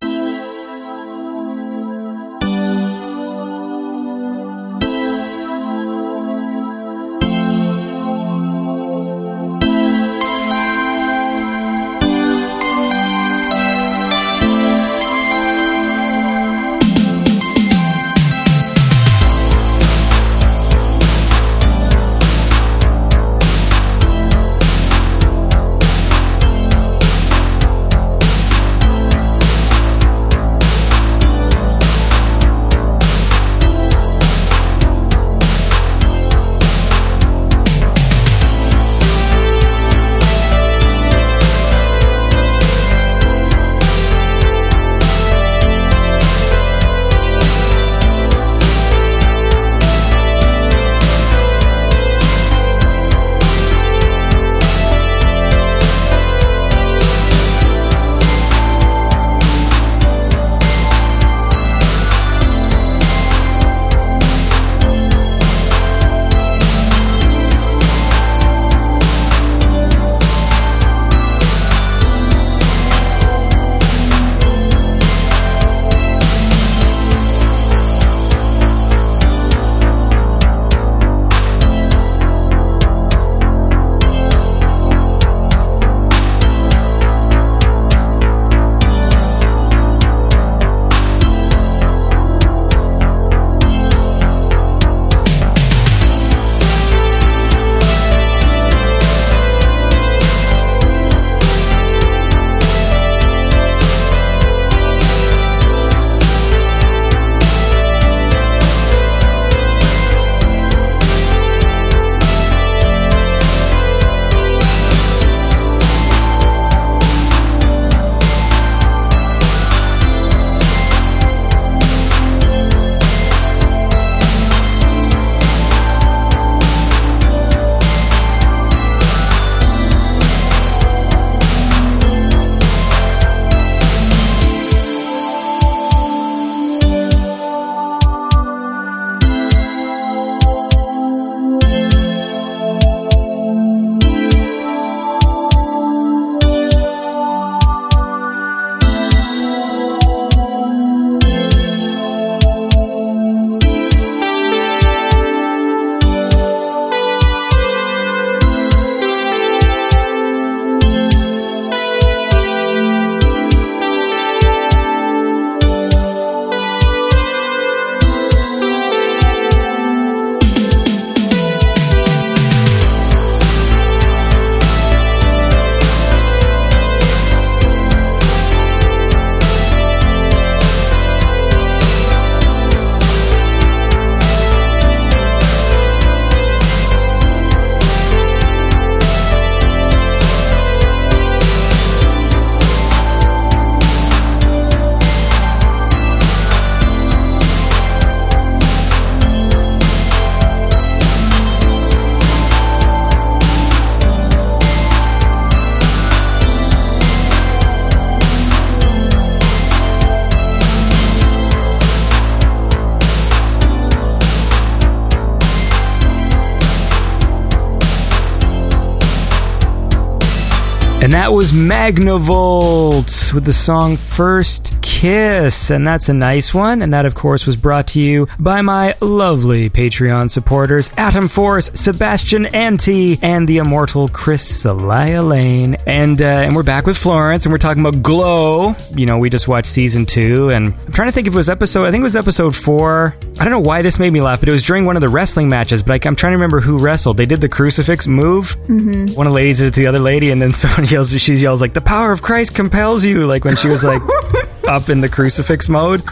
That was Magnavolt with the song First Kiss. And that's a nice one. And that, of course, was brought to you by my lovely Patreon supporters Atom Force, Sebastian Anti, and the immortal Chris Celia Lane. And, uh, and we're back with Florence, and we're talking about Glow. You know, we just watched season two, and I'm trying to think if it was episode, I think it was episode four. I don't know why this made me laugh, but it was during one of the wrestling matches, but I, I'm trying to remember who wrestled. They did the crucifix move. Mhm. One of the ladies did it to the other lady, and then *laughs* someone yells, she yells like, "The power of Christ compels you!" Like when she was like *laughs* up in the crucifix mode.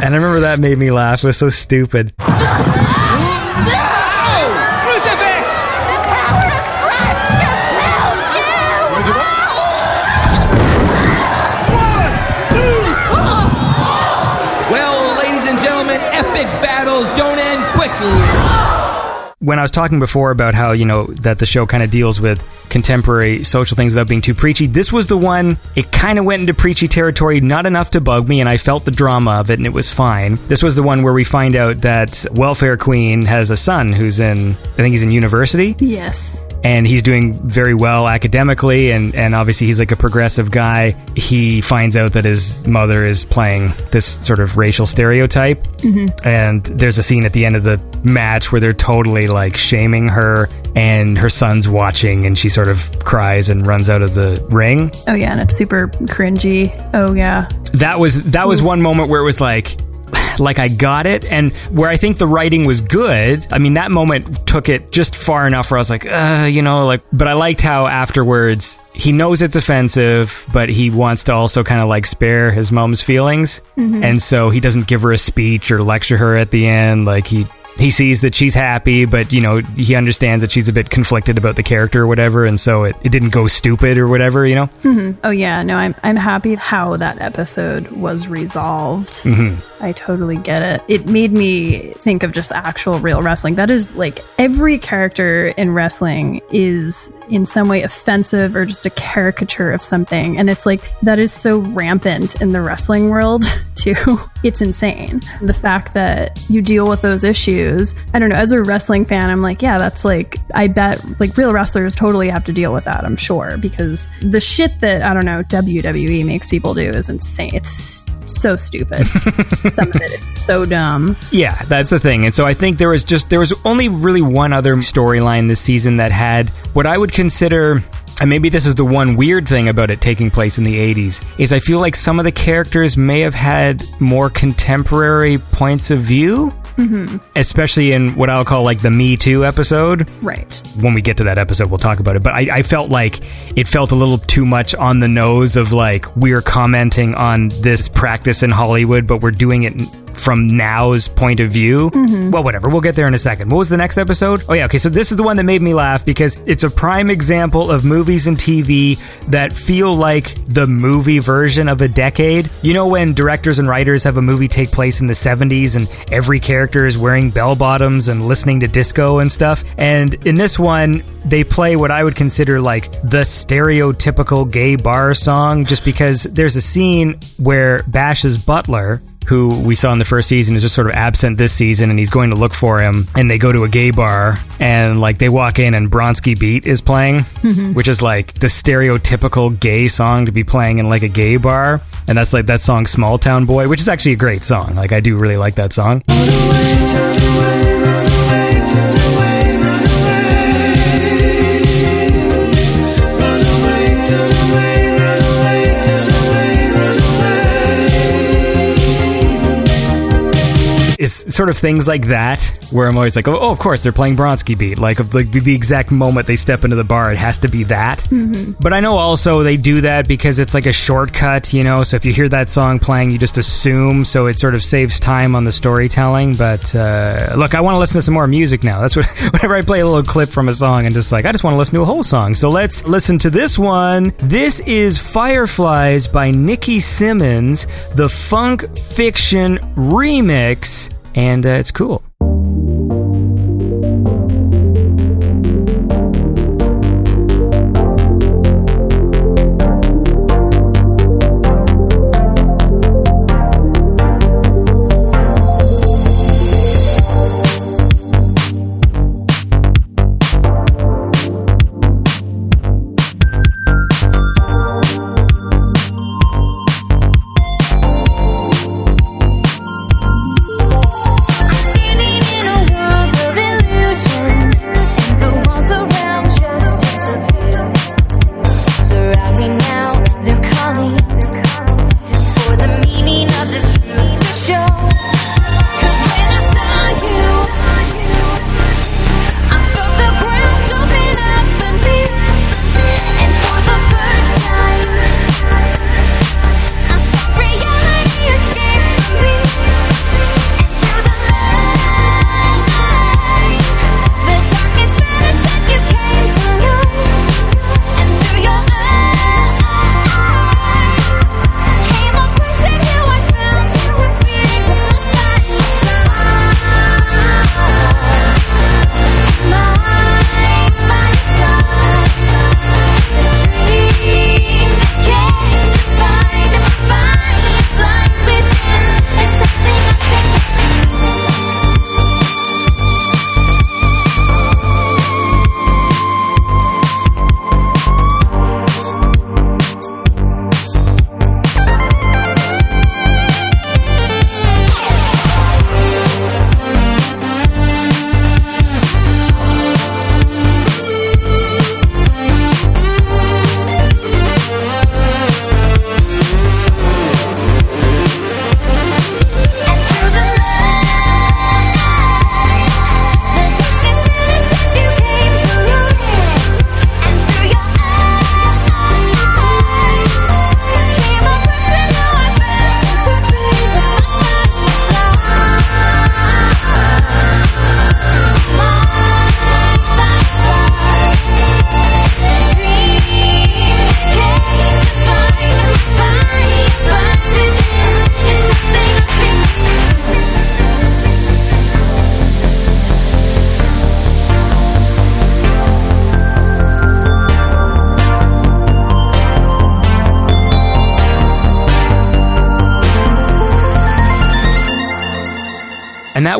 And I remember that made me laugh. It was so stupid. When I was talking before about how, you know, that the show kind of deals with contemporary social things without being too preachy, this was the one, it kind of went into preachy territory, not enough to bug me, and I felt the drama of it, and it was fine. This was the one where we find out that Welfare Queen has a son who's in, I think he's in university. Yes. And he's doing very well academically and, and obviously he's like a progressive guy he finds out that his mother is playing this sort of racial stereotype Mhm. and there's a scene at the end of the match where they're totally like shaming her and her son's watching and she sort of cries and runs out of the ring Oh yeah, and it's super cringy. Oh yeah. that was that was one moment where it was like like I got it and where I think the writing was good. I mean that moment took it just far enough where I was like, uh, you know, like but I liked how afterwards he knows it's offensive, but he wants to also kind of like spare his mom's feelings. Mhm. And so he doesn't give her a speech or lecture her at the end like he he sees that she's happy, but you know, he understands that she's a bit conflicted about the character or whatever, and so it, it didn't go stupid or whatever, you know? hmm Oh yeah, no, I'm I'm happy how that episode was resolved. Mm-hmm. I totally get it. It made me think of just actual real wrestling. That is like every character in wrestling is in some way offensive or just a caricature of something. And it's like that is so rampant in the wrestling world *laughs* too. It's insane. The fact that you deal with those issues. I don't know, as a wrestling fan, I'm like, yeah, that's like I bet like real wrestlers totally have to deal with that, I'm sure, because the shit that I don't know, WWE makes people do is insane. It's so stupid. *laughs* Some of it is so dumb. Yeah, that's the thing. And so I think there was just there was only really one other storyline this season that had what I would consider and maybe this is the one weird thing about it taking place in the 80s is I feel like some of the characters may have had more contemporary points of view, hmm especially in what I'll call like the Me Too episode. Right. When we get to that episode, we'll talk about it. But I, I felt like it felt a little too much on the nose of like we're commenting on this practice in Hollywood, but we're doing it from now's point of view. Mhm. Well, whatever. We'll get there in a second. What was the next episode? Oh, yeah. Okay. So this is the one that made me laugh because it's a prime example of movies and TV that feel like the movie version of a decade. You know, when directors and writers have a movie take place in the 70s and every character is wearing bell bottoms and listening to disco and stuff. And in this one, they play what I would consider like the stereotypical gay bar song just because there's a scene where Bash's butler who we saw in the first season is just sort of absent this season and he's going to look for him and they go to a gay bar and like they walk in and Bronski Beat is playing Mhm. which is like the stereotypical gay song to be playing in like a gay bar and that's like that song Small Town Boy which is actually a great song. Like I do really like that song it's sort of things like that where I'm always like, oh, of course they're playing Bronski Beat. Like, like the, the exact moment they step into the bar, it has to be that. Mhm. But I know also they do that because it's like a shortcut, you know. So if you hear that song playing, you just assume. So it sort of saves time on the storytelling. But uh, look, I want to listen to some more music now. That's *laughs* what. Whenever I play a little clip from a song, and just like I just want to listen to a whole song. So let's listen to this one. This is Fireflies by Nikki Simmons, the Funk Fiction remix, and uh, it's cool.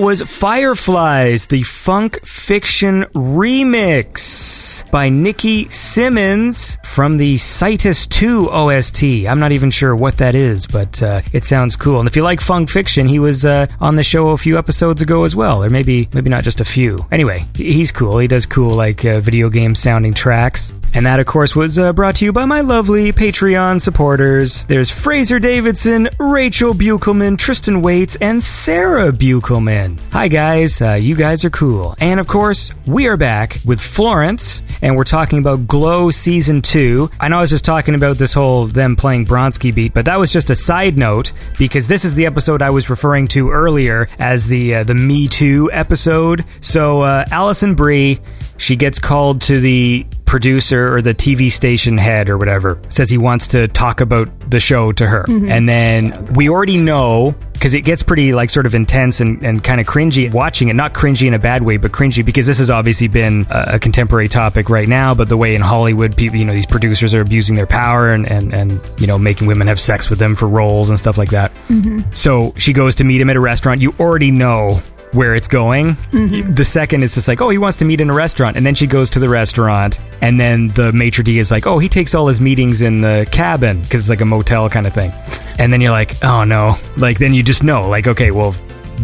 Was Fireflies, the funk fiction remix by Nikki Simmons from the Citus 2 OST. I'm not even sure what that is, but uh, it sounds cool. And if you like funk fiction, he was uh, on the show a few episodes ago as well, or maybe maybe not just a few. Anyway, he's cool. He does cool like uh, video game sounding tracks. And that, of course, was uh, brought to you by my lovely Patreon supporters. There's Fraser Davidson, Rachel Buchelman, Tristan Waits, and Sarah Buchelman. Hi, guys. Uh, you guys are cool. And, of course, we are back with Florence, and we're talking about Glow Season 2. I know I was just talking about this whole them playing Bronski beat, but that was just a side note because this is the episode I was referring to earlier as the uh, the Me Too episode. So, uh, Alison Brie, she gets called to the producer or the TV station head or whatever says he wants to talk about the show to her. Mhm. And then we already know because it gets pretty like sort of intense and, and kind of cringy watching it. Not cringy in a bad way, but cringy because this has obviously been a, a contemporary topic right now. But the way in Hollywood, people, you know, these producers are abusing their power and, and, and, you know, making women have sex with them for roles and stuff like that. Mhm. So she goes to meet him at a restaurant. You already know where it's going. Mhm. The second it's just like, oh, he wants to meet in a restaurant. And then she goes to the restaurant. And then the maitre d' is like, oh, he takes all his meetings in the cabin because it's like a motel kind of thing. And then you're like, oh no. Like, then you just know, like, okay, well,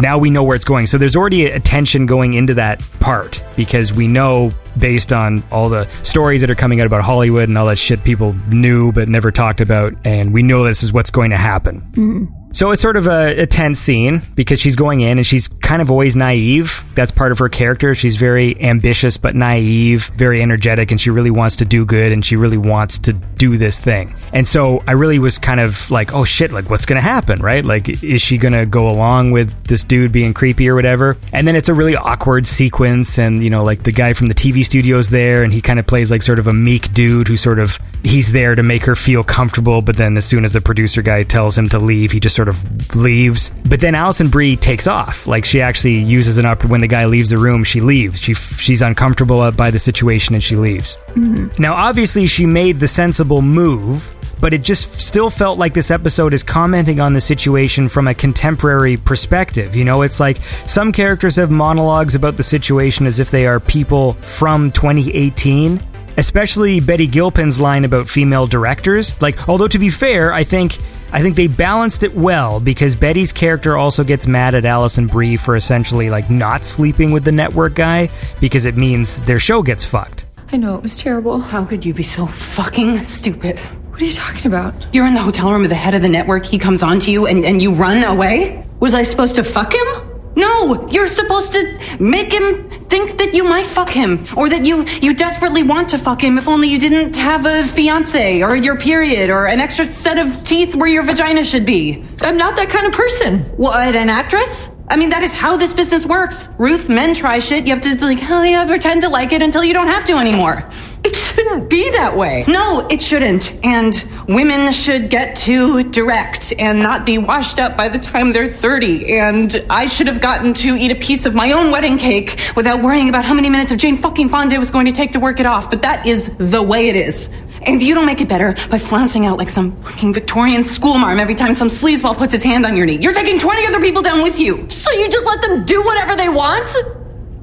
now we know where it's going. So there's already a tension going into that part because we know based on all the stories that are coming out about Hollywood and all that shit people knew but never talked about. And we know this is what's going to happen. Mhm. So it's sort of a, a tense scene because she's going in and she's kind of always naive. That's part of her character. She's very ambitious but naive, very energetic, and she really wants to do good and she really wants to do this thing. And so I really was kind of like, oh shit, like what's going to happen, right? Like, is she going to go along with this dude being creepy or whatever? And then it's a really awkward sequence, and you know, like the guy from the TV studio's there and he kind of plays like sort of a meek dude who sort of he's there to make her feel comfortable, but then as soon as the producer guy tells him to leave, he just sort of leaves. But then Alison Brie takes off. Like she actually uses an up when the guy leaves the room, she leaves. She she's uncomfortable by the situation and she leaves. Mhm. Now, obviously, she made the sensible move, but it just still felt like this episode is commenting on the situation from a contemporary perspective. You know, it's like some characters have monologues about the situation as if they are people from 2018. Especially Betty Gilpin's line about female directors. Like, although to be fair, I think I think they balanced it well because Betty's character also gets mad at Alison Brie for essentially like not sleeping with the network guy because it means their show gets fucked. I know, it was terrible. How could you be so fucking stupid? What are you talking about? You're in the hotel room with the head of the network. He comes on to you and, and you run away? Was I supposed to fuck him? No, you're supposed to make him think that you might fuck him or that you you desperately want to fuck him if only you didn't have a fiance or your period or an extra set of teeth where your vagina should be. I'm not that kind of person. What, an actress? I mean, that is how this business works. Ruth, men try shit. You have to, like, *laughs* hell yeah, pretend to like it until you don't have to anymore. It shouldn't be that way. No, it shouldn't. And women should get to direct and not be washed up by the time they're 30. And I should have gotten to eat a piece of my own wedding cake without worrying about how many minutes of Jane fucking Fonda was going to take to work it off. But that is the way it is. And you don't make it better by flouncing out like some fucking Victorian schoolmarm every time some sleazeball puts his hand on your knee. You're taking 20 other people down with you. So you just let them do whatever they want?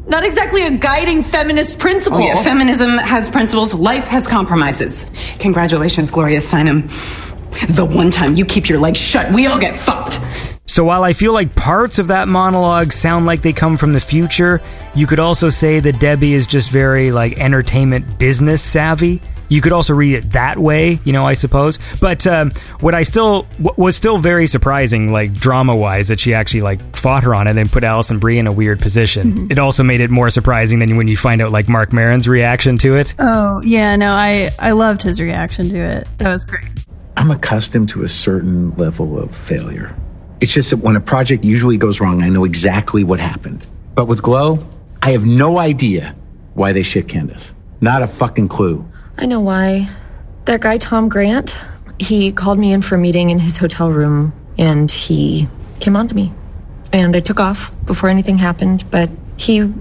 Not exactly a guiding feminist principle. Oh, yeah. Feminism has principles, life has compromises. Congratulations, Gloria Steinem. The one time you keep your legs shut, we all get fucked. So while I feel like parts of that monologue sound like they come from the future, you could also say that Debbie is just very like entertainment business savvy. You could also read it that way, you know, I suppose. But um, what I still what was still very surprising, like drama wise, that she actually like fought her on it and put Alison Brie in a weird position. It also made it more surprising than when you find out like Marc Maron's reaction to it. Oh yeah, no, I I loved his reaction to it. That was great. I'm accustomed to a certain level of failure. It's just that when a project usually goes wrong, I know exactly what happened. But with Glow, I have no idea why they shit Candace. Not a fucking clue. I know why. That guy, Tom Grant, he called me in for a meeting in his hotel room and he came on to me. And I took off before anything happened, but he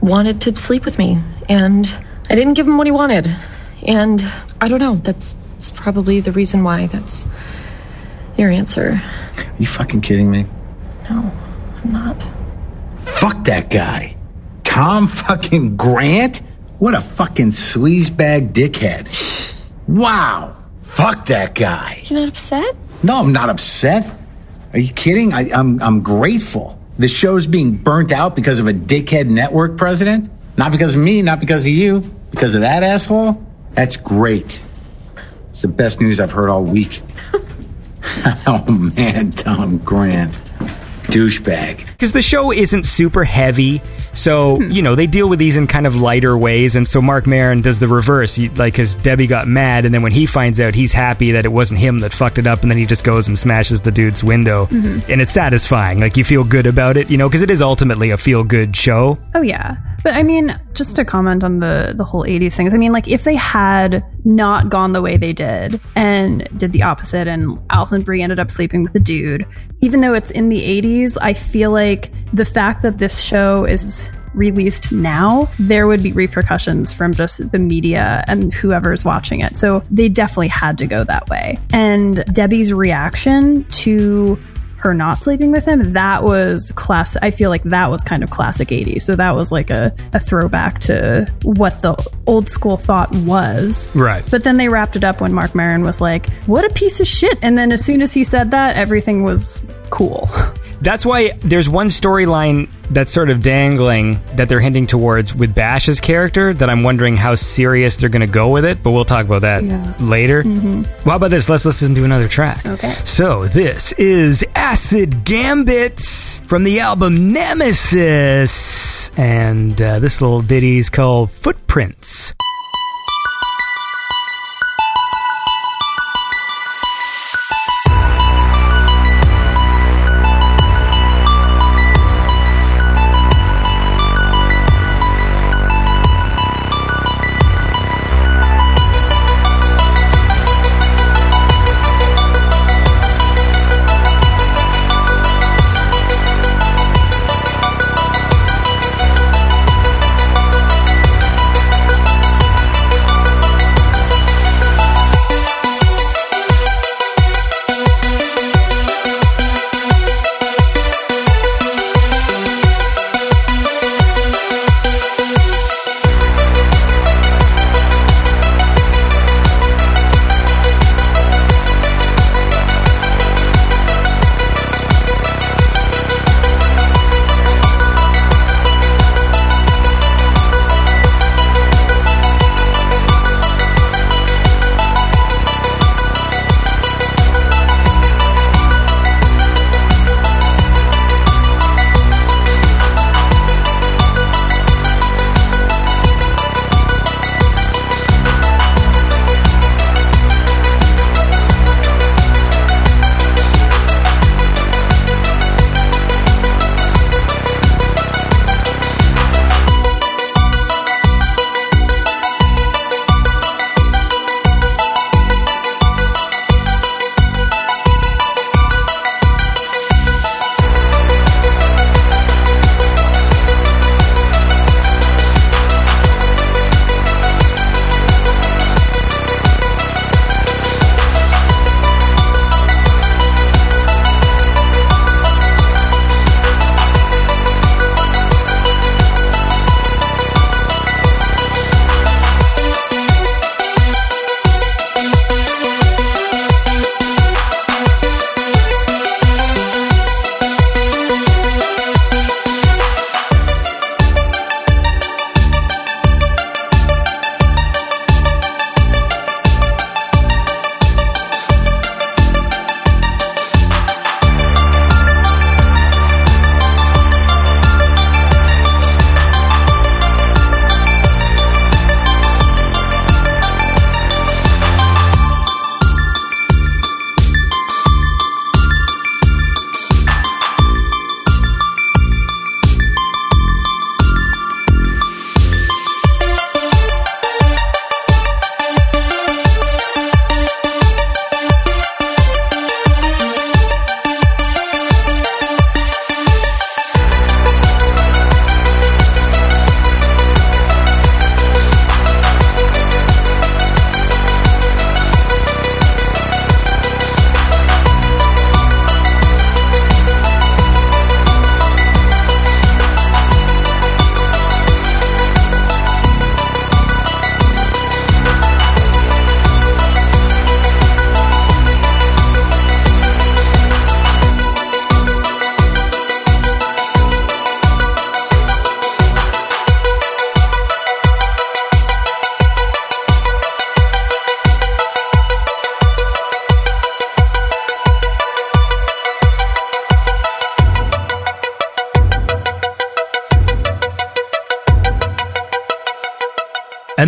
wanted to sleep with me. And I didn't give him what he wanted. And I don't know, that's, that's probably the reason why. That's your answer. Are you fucking kidding me? No, I'm not. Fuck that guy. Tom fucking Grant? What a fucking sleazebag dickhead. Wow. Fuck that guy. You're not upset? No, I'm not upset. Are you kidding? I, I'm, I'm grateful. The show's being burnt out because of a dickhead network president? Not because of me, not because of you, because of that asshole? That's great. It's the best news I've heard all week. *laughs* oh man, Tom Grant. Douchebag. because the show isn't super heavy so you know they deal with these in kind of lighter ways and so Marc Maron does the reverse He- like because debbie got mad and then when he finds out he's happy that it wasn't him that fucked it up and then he just goes and smashes the dude's window Mhm. and it's satisfying like you feel good about it you know because it is ultimately a feel good show Oh yeah. But I mean, just to comment on the the whole 80s things. I mean, like if they had not gone the way they did and did the opposite and Alison Brie ended up sleeping with the dude, even though it's in the 80s, I feel like the fact that this show is released now, there would be repercussions from just the media and whoever's watching it. So they definitely had to go that way. And Debbie's reaction to her not sleeping with him, that was class. I feel like that was kind of classic 80s. So that was like a, a throwback to what the old school thought was. right But then they wrapped it up when Marc Maron was like, what a piece of shit. And then as soon as he said that, everything was cool. *laughs* That's why there's one storyline that's sort of dangling that they're hinting towards with Bash's character that I'm wondering how serious they're going to go with it, but we'll talk about that Yeah. later. Mhm. Well, how about this? Let's listen to another track. Okay. So, this is Acid Gambits from the album Nemesis. And uh, this little ditty is called. Footprints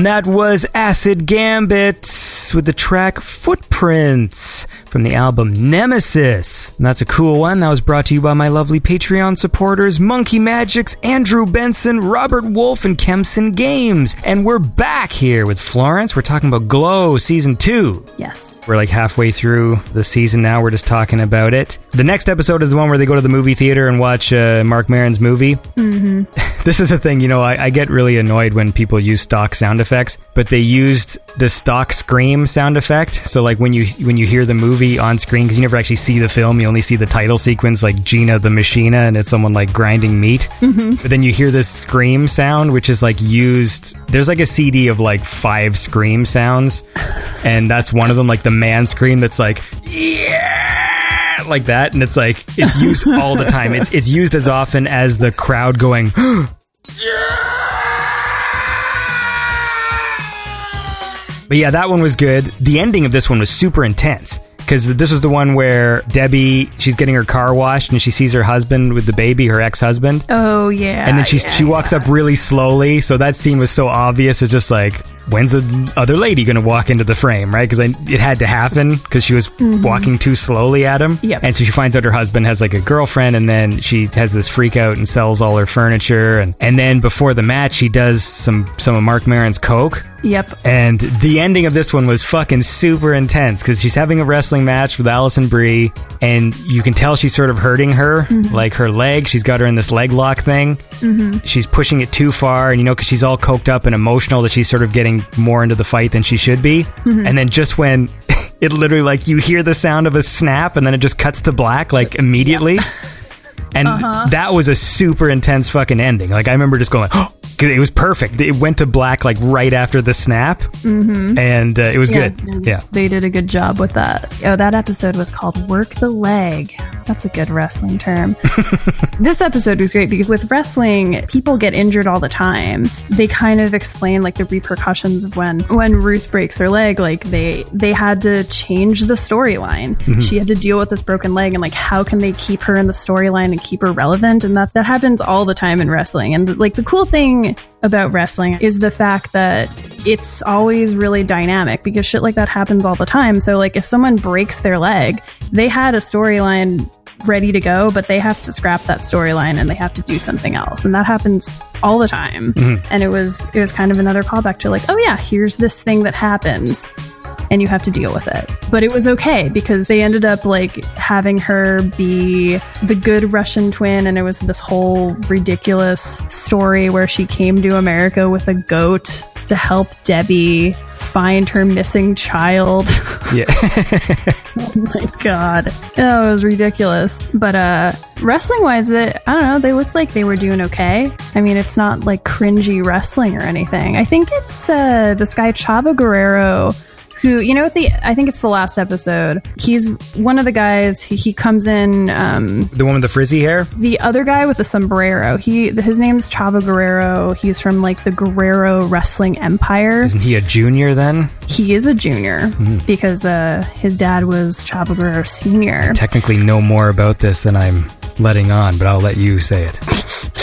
And that was Acid Gambit with the track Footprints from the album Nemesis. And that's a cool one. That was brought to you by my lovely Patreon supporters Monkey Magics, Andrew Benson, Robert Wolf, and Kempson Games. And we're back here with Florence. We're talking about Glow Season 2. Yes. We're like halfway through the season now. We're just talking about it. The next episode is the one where they go to the movie theater and watch uh, Marc Maron's movie. Mm-hmm. *laughs* This is the thing, you know, I, I get really annoyed when people use stock sound effects, but they used the stock scream sound effect. So like when you when you hear the movie on screen, because you never actually see the film, you only see the title sequence, like Gina the Machina, and it's someone like grinding meat. Mhm. But then you hear this scream sound, which is like used. There's like a CD of like five scream sounds, and that's one of them, like the man scream that's like yeah, like that, and it's like it's used all the time. It's it's used as often as the crowd going. *gasps* yeah! But yeah, that one was good. The ending of this one was super intense because this was the one where Debbie she's getting her car washed and she sees her husband with the baby, her ex husband. Oh yeah. and then she yeah, she walks up really slowly, so that scene was so obvious. It's just like, when's the other lady going to walk into the frame, right? Because it had to happen because she was Mhm. walking too slowly at him. Yep. And so she finds out her husband has like a girlfriend, and then she has this freak out and sells all her furniture, and and then before the match, she does some some of Marc Maron's coke. Yep. And the ending of this one was fucking super intense because she's having a wrestling match with Alison Brie, and you can tell she's sort of hurting her, Mhm. like her leg. She's got her in this leg lock thing. Mhm. She's pushing it too far, and you know, because she's all coked up and emotional, that she's sort of getting more into the fight than she should be. Mhm. And then just when *laughs* it literally, like, you hear the sound of a snap, and then it just cuts to black, like, immediately. *laughs* And Uh-huh. that was a super intense fucking ending. Like, I remember just going, "Oh, it was perfect. It went to black, like, right after the snap. Mm-hmm. And uh, it was Yeah, good. Yeah. They did a good job with that. Oh, that episode was called Work the Leg. That's a good wrestling term. *laughs* this episode was great because with wrestling, people get injured all the time. They kind of explain like the repercussions of when when Ruth breaks her leg, like they they had to change the storyline. Mhm. She had to deal with this broken leg and like how can they keep her in the storyline and keep her relevant? And that that happens all the time in wrestling. And like the cool thing about wrestling is the fact that it's always really dynamic because shit like that happens all the time. So like if someone breaks their leg, they had a storyline ready to go, but they have to scrap that storyline and they have to do something else. And that happens all the time. Mhm. And it was it was kind of another callback to like, oh yeah, here's this thing that happens and you have to deal with it. But it was okay because they ended up like having her be the good Russian twin, and it was this whole ridiculous story where she came to America with a goat to help Debbie find her missing child. *laughs* Yeah. oh my god. Oh, it was ridiculous. But uh wrestling wise, that I don't know, they looked like they were doing okay. I mean, it's not like cringy wrestling or anything. I think it's uh this guy Chavo Guerrero who you know the I think it's the last episode. He's one of the guys he, he comes in um The one with the frizzy hair? the other guy with the sombrero. He his name's Chavo Guerrero. He's from like the Guerrero Wrestling Empire. Isn't he a junior then? He is a junior Mhm. because uh, his dad was Chavo Guerrero Senior. Technically know more about this than I'm letting on, but I'll let you say it. *laughs*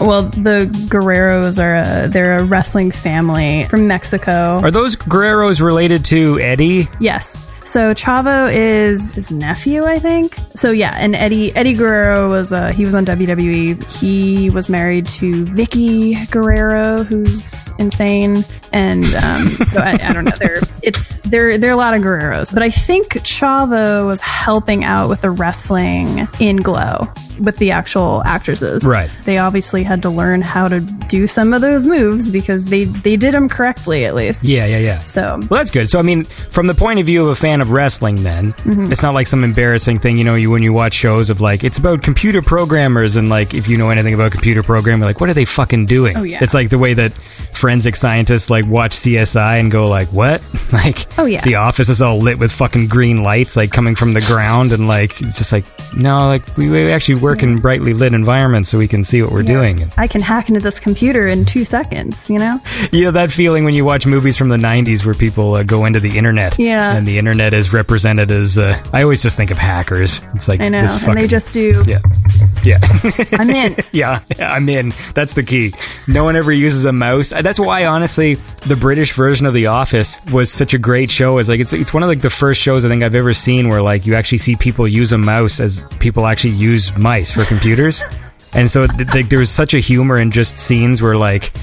Well, the Guerreros are a, they're a wrestling family from Mexico. Are those Guerreros related to Eddie? Yes. So Chavo is his nephew, I think. So yeah, and Eddie Eddie Guerrero was uh, he was on WWE. He was married to Vickie Guerrero, who's insane, and um, *laughs* so I, I don't know. There it's there there are a lot of Guerreros, but I think Chavo was helping out with the wrestling in Glow with the actual actresses. Right. They obviously had to learn how to do some of those moves because they they did them correctly at least. Yeah, yeah, yeah. So Well, that's good. So, I mean, from the point of view of a fan of wrestling, then Mhm. it's not like some embarrassing thing. You know, you when you watch shows of like it's about computer programmers, and like if you know anything about computer programming, like what are they fucking doing? Oh, yeah. It's like the way that forensic scientists like watch CSI and go like, what? *laughs* Like, Oh, yeah. the office is all lit with fucking green lights like coming from the ground, and like it's just like no, like we, we actually work in brightly lit environments so we can see what we're doing. I can hack into this computer in two seconds, you know? You know that feeling when you watch movies from the 90s where people uh, go into the internet. Yeah. And the internet is represented as, uh, I always just think of hackers. It's like I know. this and they just do. Yeah. Yeah. *laughs* I'm in. *laughs* yeah, yeah, *laughs* I'm in. That's the key. No one ever uses a mouse. Uh, That's why, honestly, the British version of The Office was such a great show. Is like it's it's one of like the first shows I think I've ever seen where like you actually see people use a mouse as people actually use mice for computers. And so th- there was such a humor in just scenes where like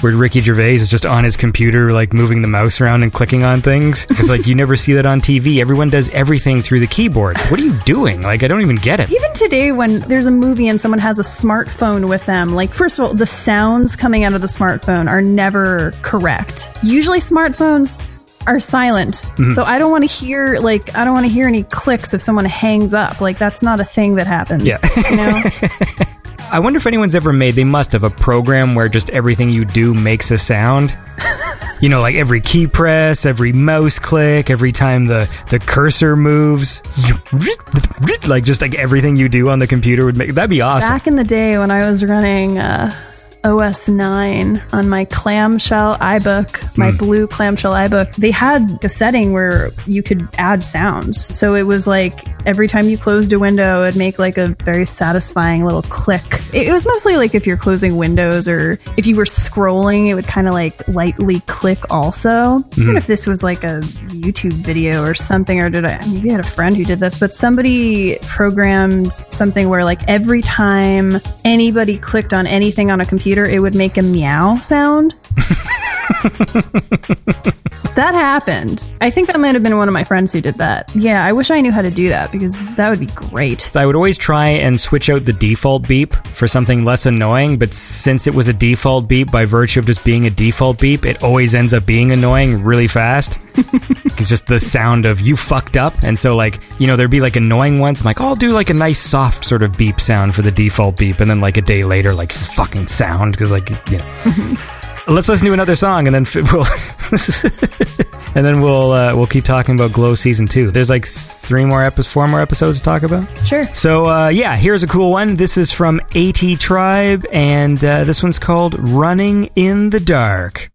where Ricky Gervais is just on his computer like moving the mouse around and clicking on things. It's like you never see that on TV. Everyone does everything through the keyboard. What are you doing? Like I don't even get it. Even today, when there's a movie and someone has a smartphone with them, like, first of all, the sounds coming out of the smartphone are never correct. Usually, smartphones are silent. Mhm. So I don't want to hear, like, I don't want to hear any clicks if someone hangs up. Like, that's not a thing that happens. Yeah. You know? *laughs* I wonder if anyone's ever made, they must have a program where just everything you do makes a sound. you know, like every key press, every mouse click, every time the, the cursor moves. Like just like everything you do on the computer would make, that'd be awesome. Back in the day when I was running uh, OS 9 on my clamshell iBook, my Hmm. blue clamshell iBook, they had a setting where you could add sounds. So it was like every time you closed a window, it'd make like a very satisfying little click. It was mostly like if you're closing windows or if you were scrolling, it would kind of like lightly click also. Even Mhm. if this was like a YouTube video or something, or did I maybe I had a friend who did this, but somebody programmed something where like every time anybody clicked on anything on a computer, it would make a meow sound. *laughs* that happened. I think that might have been one of my friends who did that. Yeah, I wish I knew how to do that because that would be great. So I would always try and switch out the default beep for something less annoying, but since it was a default beep by virtue of just being a default beep, it always ends up being annoying really fast. *laughs* it's just the sound of you fucked up. And so, like, you know, there'd be like annoying ones. I'm like, oh, I'll do like a nice soft sort of beep sound for the default beep. And then, like, a day later, like, fucking sound. Because, like, you know. *laughs* Let's listen to another song and then f- *laughs* we'll. and then we'll uh, we'll keep talking about Glow season two. There's like three more episodes, four more episodes to talk about. Sure. So uh, yeah, here's a cool one. This is from AT Tribe, and uh, this one's called "Running in the Dark."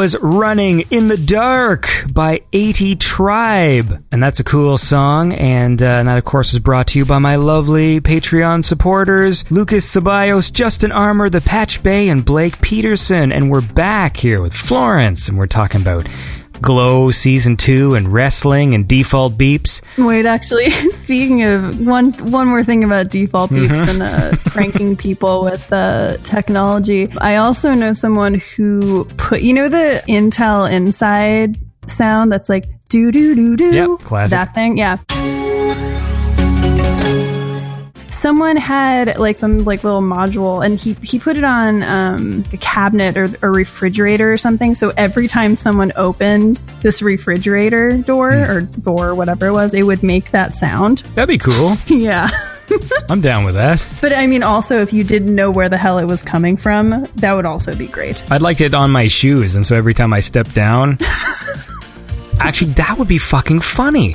Was Running in the Dark by 80 Tribe. And that's a cool song. And, uh, and that, of course, was brought to you by my lovely Patreon supporters Lucas Ceballos, Justin Armour, The Patch Bay, and Blake Peterson. And we're back here with Florence, and we're talking about Glow Season 2 and wrestling and default beeps. Wait, actually, *laughs* speaking of one, one more thing about default beeps Mhm. and uh, *laughs* pranking people with uh, technology. I also know someone who put, you know, the Intel Inside sound that's like do do do do. Yep, classic. That thing, yeah. Someone had like some like little module, and he he put it on um, a cabinet or a refrigerator or something. So every time someone opened this refrigerator door or door, whatever it was, it would make that sound. That'd be cool. *laughs* Yeah. I'm down with that. But I mean, also, if you didn't know where the hell it was coming from, that would also be great. I'd like it on my shoes, and so every time I step down, *laughs* actually, that would be fucking funny.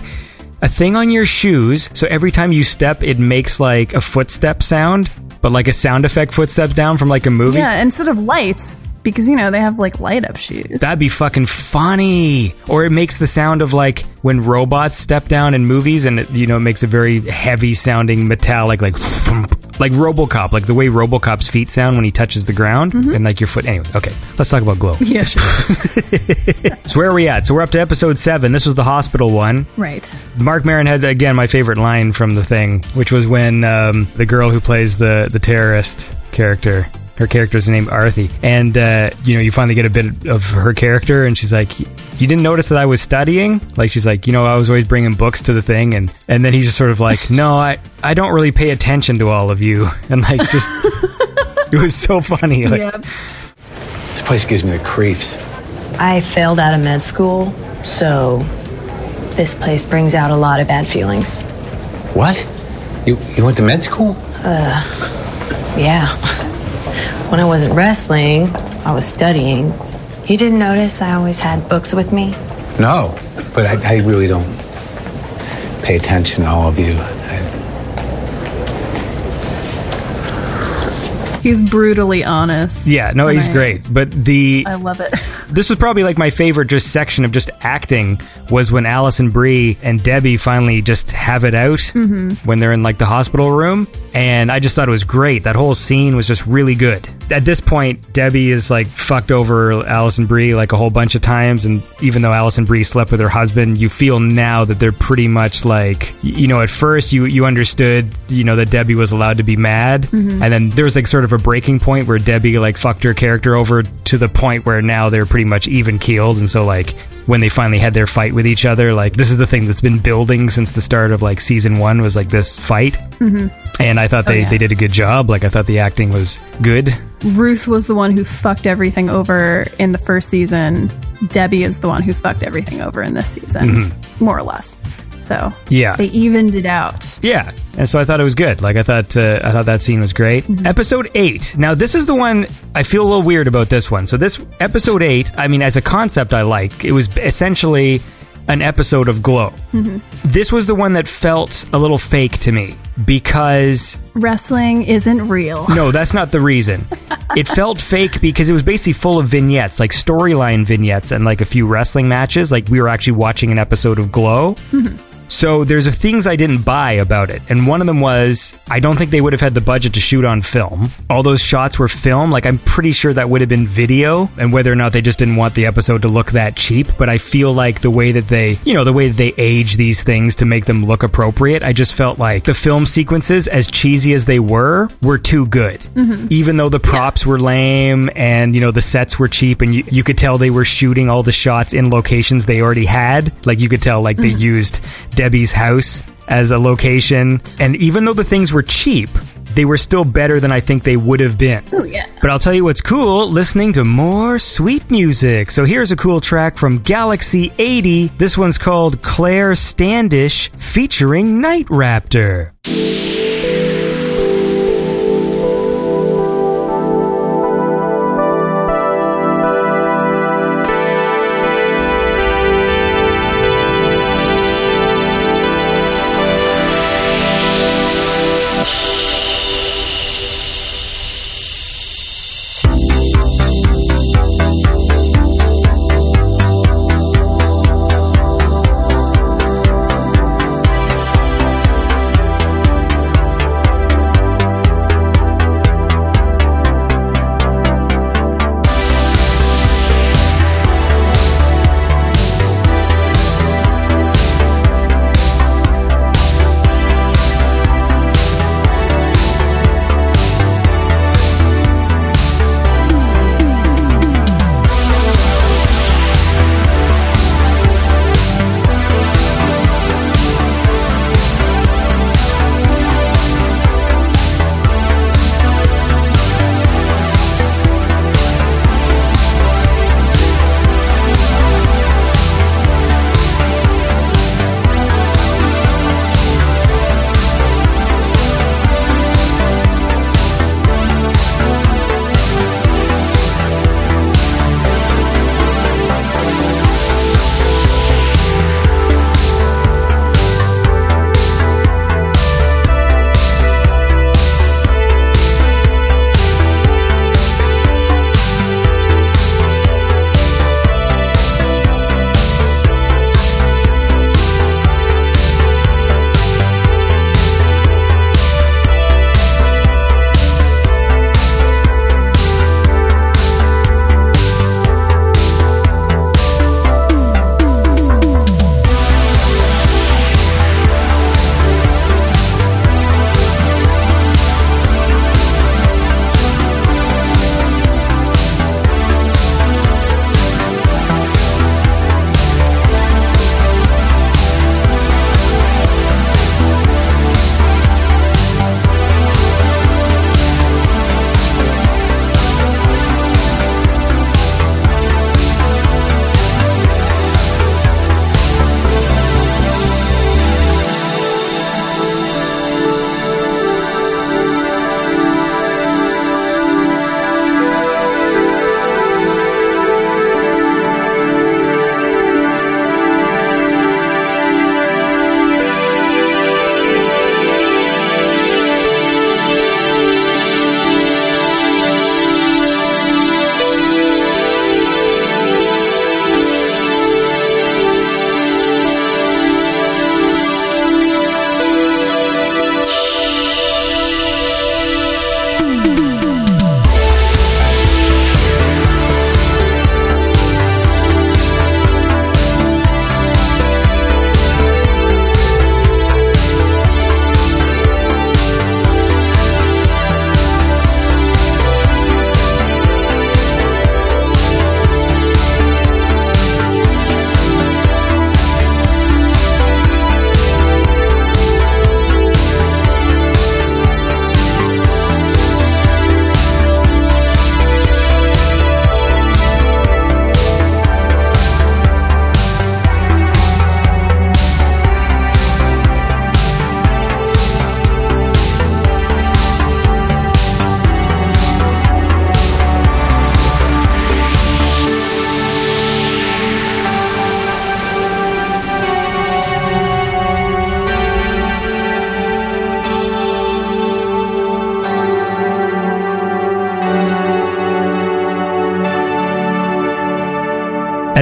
A thing on your shoes, so every time you step, it makes like a footstep sound, but like a sound effect footsteps down from like a movie. Yeah, instead of lights, because you know they have like light up shoes. That'd be fucking funny. Or it makes the sound of like when robots step down in movies, and it, you know it makes a very heavy sounding metallic, like thump, like RoboCop, like the way RoboCop's feet sound when he touches the ground, and like your foot. Anyway, okay, let's talk about Glow. Yeah, sure. *laughs* So where are we at? So we're up to episode seven. This was the hospital one. right. Marc Maron had again my favorite line from the thing, which was when um, the girl who plays the the terrorist character. Her character's named Arthie, and uh, you know you finally get a bit of her character, and she's like, "You didn't notice that I was studying?" Like she's like, "You know, I was always bringing books to the thing," and and then he's just sort of like, *laughs* "No, I I don't really pay attention to all of you," *laughs* and like just *laughs* it was so funny. Like, This place gives me the creeps. I failed out of med school, so this place brings out a lot of bad feelings. What? You you went to med school? Uh, yeah. When I wasn't wrestling, I was studying. You didn't notice I always had books with me? No, but I, I really don't pay attention to all of you. He's brutally honest. yeah, no, he's I- great, but the I love it. *laughs* this was probably like my favorite just section of just acting was when Alison Brie and Debbie finally just have it out Mhm. when they're in like the hospital room. And I just thought it was great. That whole scene was just really good. At this point Debbie is like fucked over Alison Brie like a whole bunch of times. And even though Alison Brie slept with her husband you feel now that they're pretty much like you know at first you you understood you know that Debbie was allowed to be mad. Mhm. and then there was like sort of a breaking point where Debbie like fucked her character over to the point where now they're pretty much even keeled, and so like when they finally had their fight with each other, like this is the thing that's been building since the start of like season one was like this fight, hmm and I thought Oh, they yeah. they did a good job. Like I thought the acting was good. Ruth was the one who fucked everything over in the first season. Debbie is the one who fucked everything over in this season, more or less. So Yeah. they evened it out. Yeah, and so I thought it was good. Like I thought, uh, I thought that scene was great. Episode eight. Now this is the one I feel a little weird about. This one. So this episode eight. I mean, as a concept, I like. It was essentially an episode of Glow. Mhm. This was the one that felt a little fake to me because Wrestling isn't real. no, that's not the reason. *laughs* It felt fake because it was basically full of vignettes, like storyline vignettes and like a few wrestling matches. Like we were actually watching an episode of Glow. So there's a things I didn't buy about it, and one of them was I don't think they would have had the budget to shoot on film. All those shots were film. Like I'm pretty sure that would have been video, and whether or not they just didn't want the episode to look that cheap. But I feel like the way that they, you know, the way that they age these things to make them look appropriate, I just felt like the film sequences, as cheesy as they were, were too good Mhm. even though the props were lame and you know the sets were cheap and you, you could tell they were shooting all the shots in locations they already had like you could tell like they Mhm. used debbie's house as a location and even though the things were cheap they were still better than i think they would have been Oh yeah. but I'll tell you what's cool listening to more sweet music. So here's a cool track from Galaxy 80. This one's called Claire Standish featuring Night Raptor.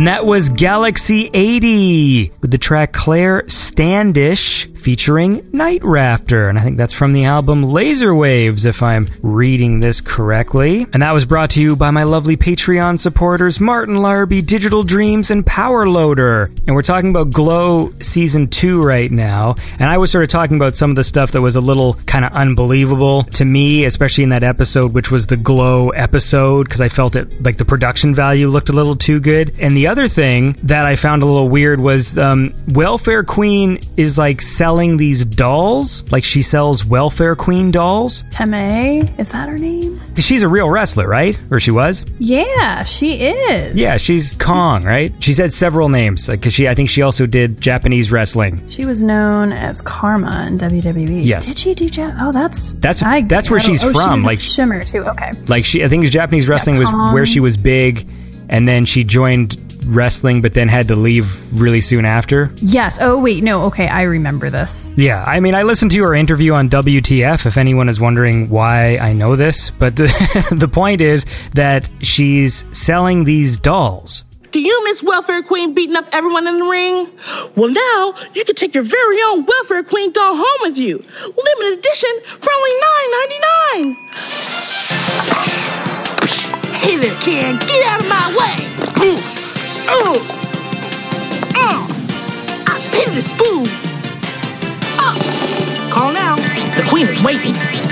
And that was Galaxy 80 with the track Claire Standish featuring Night Raptor. And I think that's from the album Laser Waves, if I'm reading this correctly. And that was brought to you by my lovely Patreon supporters, Martin Larby, Digital Dreams, and Power Loader. And we're talking about Glow Season 2 right now. And I was sort of talking about some of the stuff that was a little kind of unbelievable to me, especially in that episode, which was the Glow episode, because I felt it like the production value looked a little too good. And the other thing that I found a little weird was um, Welfare Queen is like selling these dolls. Like she sells Welfare Queen dolls. Tammé, is that her name? She's a real wrestler, right? Or she was? Yeah, she is. Yeah, she's Kong, right? She's had several names because she, I think she also did Japanese wrestling. She was known as Kharma in WWE. Yes. Did she do Jap? Oh, that's That's I that's where she's oh, she from. in like Shimmer too. Okay. like she, I think Japanese wrestling was where she was big, and then she joined wrestling, but then had to leave really soon after. Yes. Oh wait, no. Okay, I remember this. Yeah, I mean, I listened to her interview on WTF. If anyone is wondering why I know this, but the, *laughs* the point is that she's selling these dolls. Do you miss Welfare Queen beating up everyone in the ring? Well, now you can take your very own Welfare Queen doll home with you. Limited edition for only $9.99. Hey there, Karen. Get out of my way. Ooh. Ooh. Mm. I pin this fool. Oh. Call now. The queen is waiting.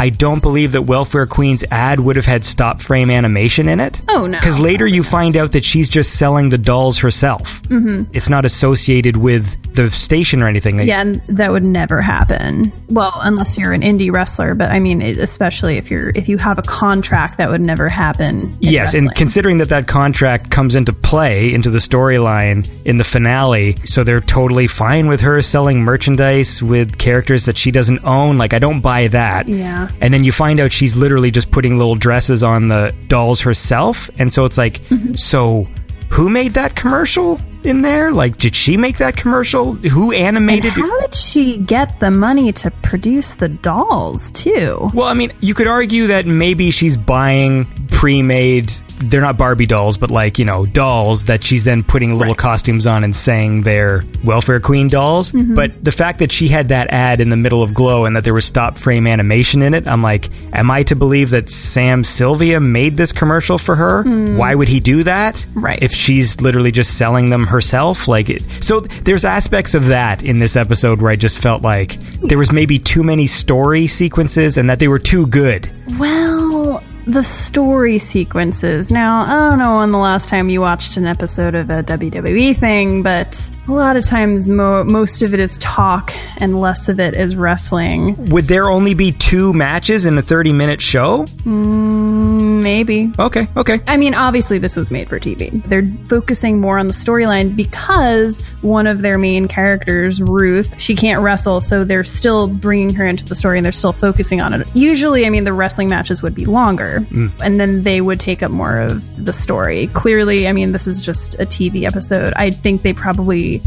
I don't believe that Welfare Queen's ad would have had stop frame animation in it. Oh no. Because later you find out that she's just selling the dolls herself. Mm-hmm. It's not associated with the station or anything. Yeah, and that would never happen. Well, unless you're an indie wrestler, but I mean, especially if you're if you have a contract, that would never happen. Yes, and considering that that contract comes into play into the storyline in the finale, so they're totally fine with her selling merchandise with characters that she doesn't own. Like, I don't buy that. Yeah. And then you find out she's literally just putting little dresses on the dolls herself. And so it's like, Mm-hmm. so who made that commercial in there? Like, did she make that commercial? Who animated it? how did she get the money to produce the dolls too? Well, I mean, you could argue that maybe she's buying pre-made. They're not Barbie dolls, but like you know, dolls that she's then putting little costumes on and saying they're welfare queen dolls. Mhm. But the fact that she had that ad in the middle of Glow and that there was stop frame animation in it, I'm like, am I to believe that Sam Sylvia made this commercial for her? Hmm. Why would he do that? Right. If she's literally just selling them herself, like it. So there's aspects of that in this episode where I just felt like there was maybe too many story sequences and that they were too good. Well, the story sequences. Now, I don't know when the last time you watched an episode of a WWE thing, but a lot of times mo- most of it is talk and less of it is wrestling. Would there only be two matches in a 30 minute show? Mm, maybe. Okay, okay. I mean, obviously, this was made for TV. They're focusing more on the storyline because one of their main characters, Ruth, she can't wrestle, so they're still bringing her into the story and they're still focusing on it. Usually, I mean, the wrestling matches would be longer, Mm. and then they would take up more of the story. Clearly, I mean, this is just a TV episode. I think they probably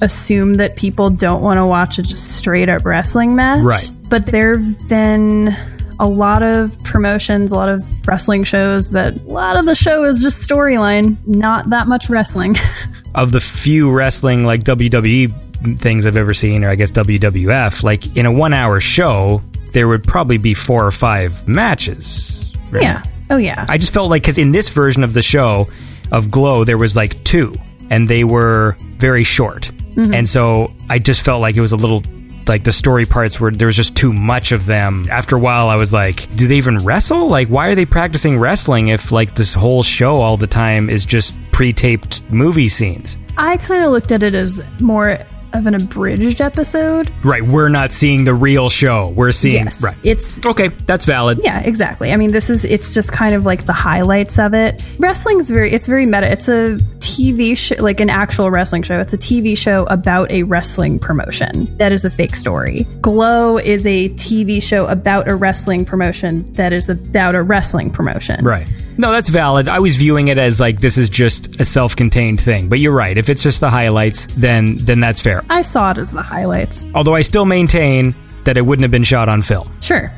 assume that people don't want to watch a just straight up wrestling match. Right. But there have been a lot of promotions, a lot of wrestling shows that a lot of the show is just storyline, not that much wrestling. *laughs* Of the few wrestling like WWE things I've ever seen, or I guess WWF, like in a one hour show, there would probably be four or five matches. Right? Yeah. Oh, yeah. I just felt like because in this version of the show of Glow, there was like two, and they were very short, Mhm. and so I just felt like it was a little like the story parts where there was just too much of them. After a while, I was like, do they even wrestle? Like, why are they practicing wrestling if like this whole show all the time is just pre-taped movie scenes? I kind of looked at it as more of an abridged episode. Right, we're not seeing the real show. We're seeing Yes, right. It's okay. That's valid. Yeah, exactly. I mean, this is it's just kind of like the highlights of it. Wrestling's very it's very meta. It's a TV show, like an actual wrestling show. It's a TV show about a wrestling promotion. That is a fake story. Glow is a TV show about a wrestling promotion that is about a wrestling promotion. Right. No, that's valid. I was viewing it as like this is just a self-contained thing. But you're right. If it's just the highlights, then then that's fair. I saw it as the highlights. Although I still maintain that it wouldn't have been shot on film. Sure.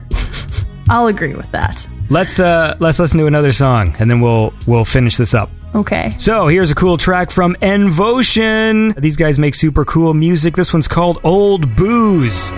*laughs* I'll agree with that. Let's uh let's listen to another song and then we'll we'll finish this up. Okay. So here's a cool track from Envotion. These guys make super cool music. This one's called Old Booze.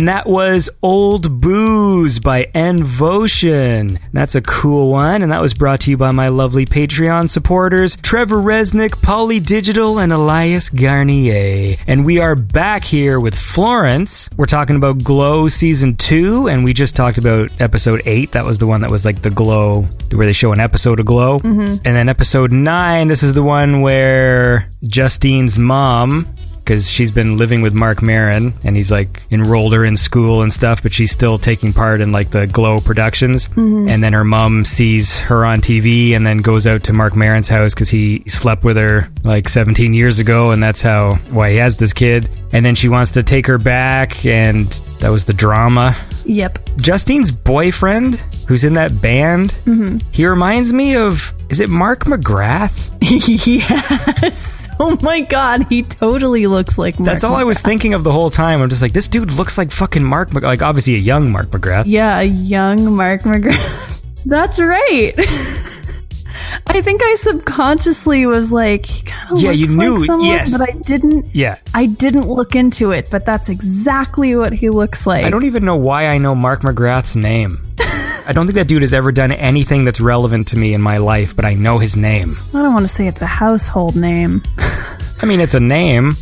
And that was Old Booze by Envotion. That's a cool one, and that was brought to you by my lovely Patreon supporters, Trevor Resnick, Polly Digital, and Elias Garnier. And we are back here with Florence. We're talking about Glow Season 2, and we just talked about Episode 8. That was the one that was like the Glow, where they show an episode of Glow. Mhm. And then Episode 9, this is the one where Justine's mom because she's been living with Marc Maron and he's like enrolled her in school and stuff, but she's still taking part in like the Glow productions. Mhm. And then her mom sees her on TV and then goes out to Marc Maron's house because he slept with her like 17 years ago, and that's how why he has this kid. And then she wants to take her back, and that was the drama. Yep. Justine's boyfriend, who's in that band, Mhm. he reminds me of is it Mark McGrath? *laughs* yes. *laughs* Oh my god, he totally looks like Mark That's all I was thinking of the whole time. I'm just like, this dude looks like fucking Mark, Mc- like obviously a young Mark McGrath. Yeah, a young Mark McGrath. *laughs* That's right. *laughs* I think I subconsciously was like, he kind of Yeah, looks you knew, like someone, yes. but I didn't. Yeah. I didn't look into it, but that's exactly what he looks like. I don't even know why I know Mark McGrath's name. I don't think that dude has ever done anything that's relevant to me in my life, but I know his name. I don't want to say it's a household name. I mean, it's a name.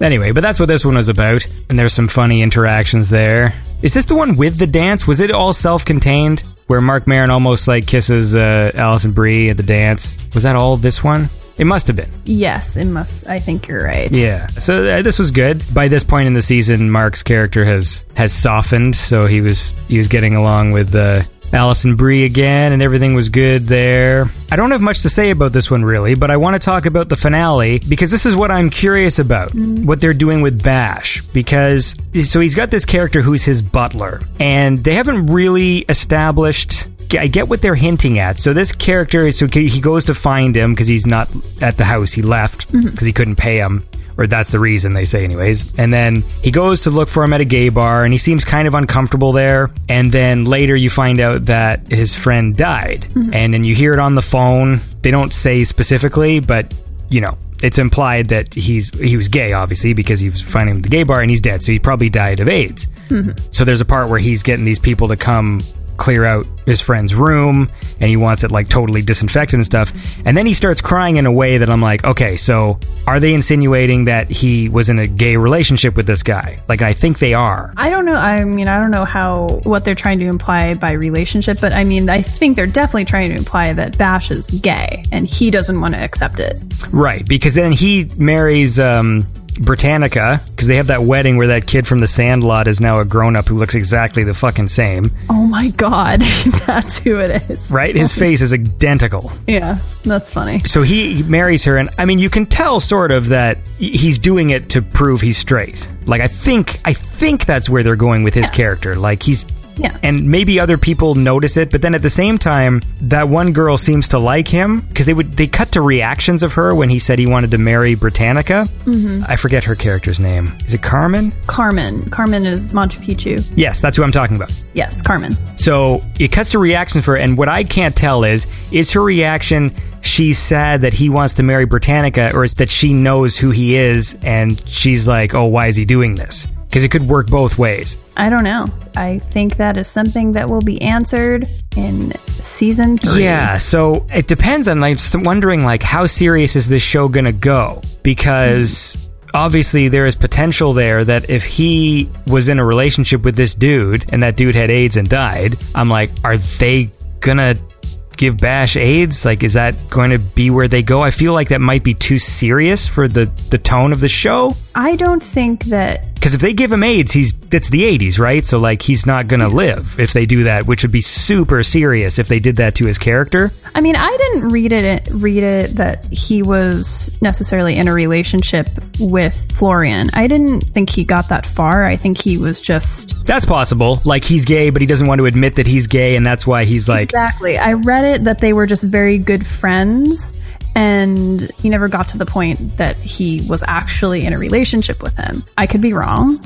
anyway, but that's what this one was about, and there's some funny interactions there. Is this the one with the dance? Was it all self-contained, where Marc Maron almost like kisses uh, Alison Brie at the dance? Was that all this one? It must have been. Yes, it must. I think you're right. Yeah. So uh, this was good. By this point in the season, Mark's character has has softened, so he was he was getting along with uh, Alison Brie again, and everything was good there. I don't have much to say about this one really, but I want to talk about the finale because this is what I'm curious about. What they're doing with Bash because so he's got this character who's his butler, and they haven't really established I get what they're hinting at. So this character is so he goes to find him because he's not at the house. He left because Mhm. he couldn't pay him. Or that's the reason they say, anyways. And then he goes to look for him at a gay bar, and he seems kind of uncomfortable there. And then later, you find out that his friend died, Mhm. and then you hear it on the phone. They don't say specifically, but you know, it's implied that he's he was gay, obviously, because he was finding him at the gay bar, and he's dead. So he probably died of AIDS. Mhm. So there's a part where he's getting these people to come clear out his friend's room and he wants it like totally disinfected and stuff. And then he starts crying in a way that I'm like, okay, so are they insinuating that he was in a gay relationship with this guy? Like I think they are. I don't know. I mean, I don't know how what they're trying to imply by relationship, but I mean, I think they're definitely trying to imply that Bash is gay and he doesn't want to accept it. Right, because then he marries um Britannica because they have that wedding where that kid from the Sandlot is now a grown up who looks exactly the fucking same. Oh my god, *laughs* that's who it is. Right? His face is identical. Yeah, that's funny. So he he marries her, and I mean, you can tell sort of that he's doing it to prove he's straight. Like I think, I think that's where they're going with his character. Like he's, Yeah. and maybe other people notice it, but then at the same time, that one girl seems to like him because they would they cut to reactions of her when he said he wanted to marry Britannica. Mhm. I forget her character's name. Is it Carmen? Carmen. Carmen is Machu Picchu. Yes, that's who I'm talking about. Yes, Carmen. So it cuts to reactions for her, and what I can't tell is is her reaction she's sad that he wants to marry Britannica, or is that she knows who he is and she's like, oh, why is he doing this? Because it could work both ways. I don't know. I think that is something that will be answered in season three. Yeah, so it depends on like just wondering like how serious is this show gonna go? Because obviously there is potential there that if he was in a relationship with this dude and that dude had AIDS and died, I'm like, are they gonna give Bash AIDS? Like, is that going to be where they go? I feel like that might be too serious for the the tone of the show. I don't think that Because if they give him AIDS, he's it's the '80s, right? So like he's not gonna live if they do that, which would be super serious if they did that to his character. I mean, I didn't read it read it that he was necessarily in a relationship with Florian. I didn't think he got that far. I think he was just That's possible. Like he's gay, but he doesn't want to admit that he's gay, and that's why he's like, Exactly. I read it that they were just very good friends and he never got to the point that he was actually in a relationship with him. I could be wrong.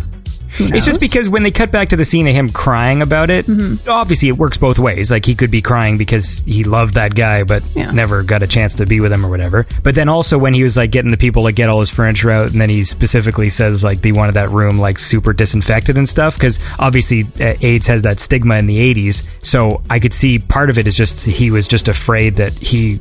It's just because when they cut back to the scene of him crying about it, Mm-hmm. obviously it works both ways. Like he could be crying because he loved that guy, but never got a chance to be with him or whatever. But then also when he was like getting the people to get all his furniture out, and then he specifically says like they wanted that room like super disinfected and stuff because obviously uh, AIDS has that stigma in the '80s. So I could see part of it is just he was just afraid that he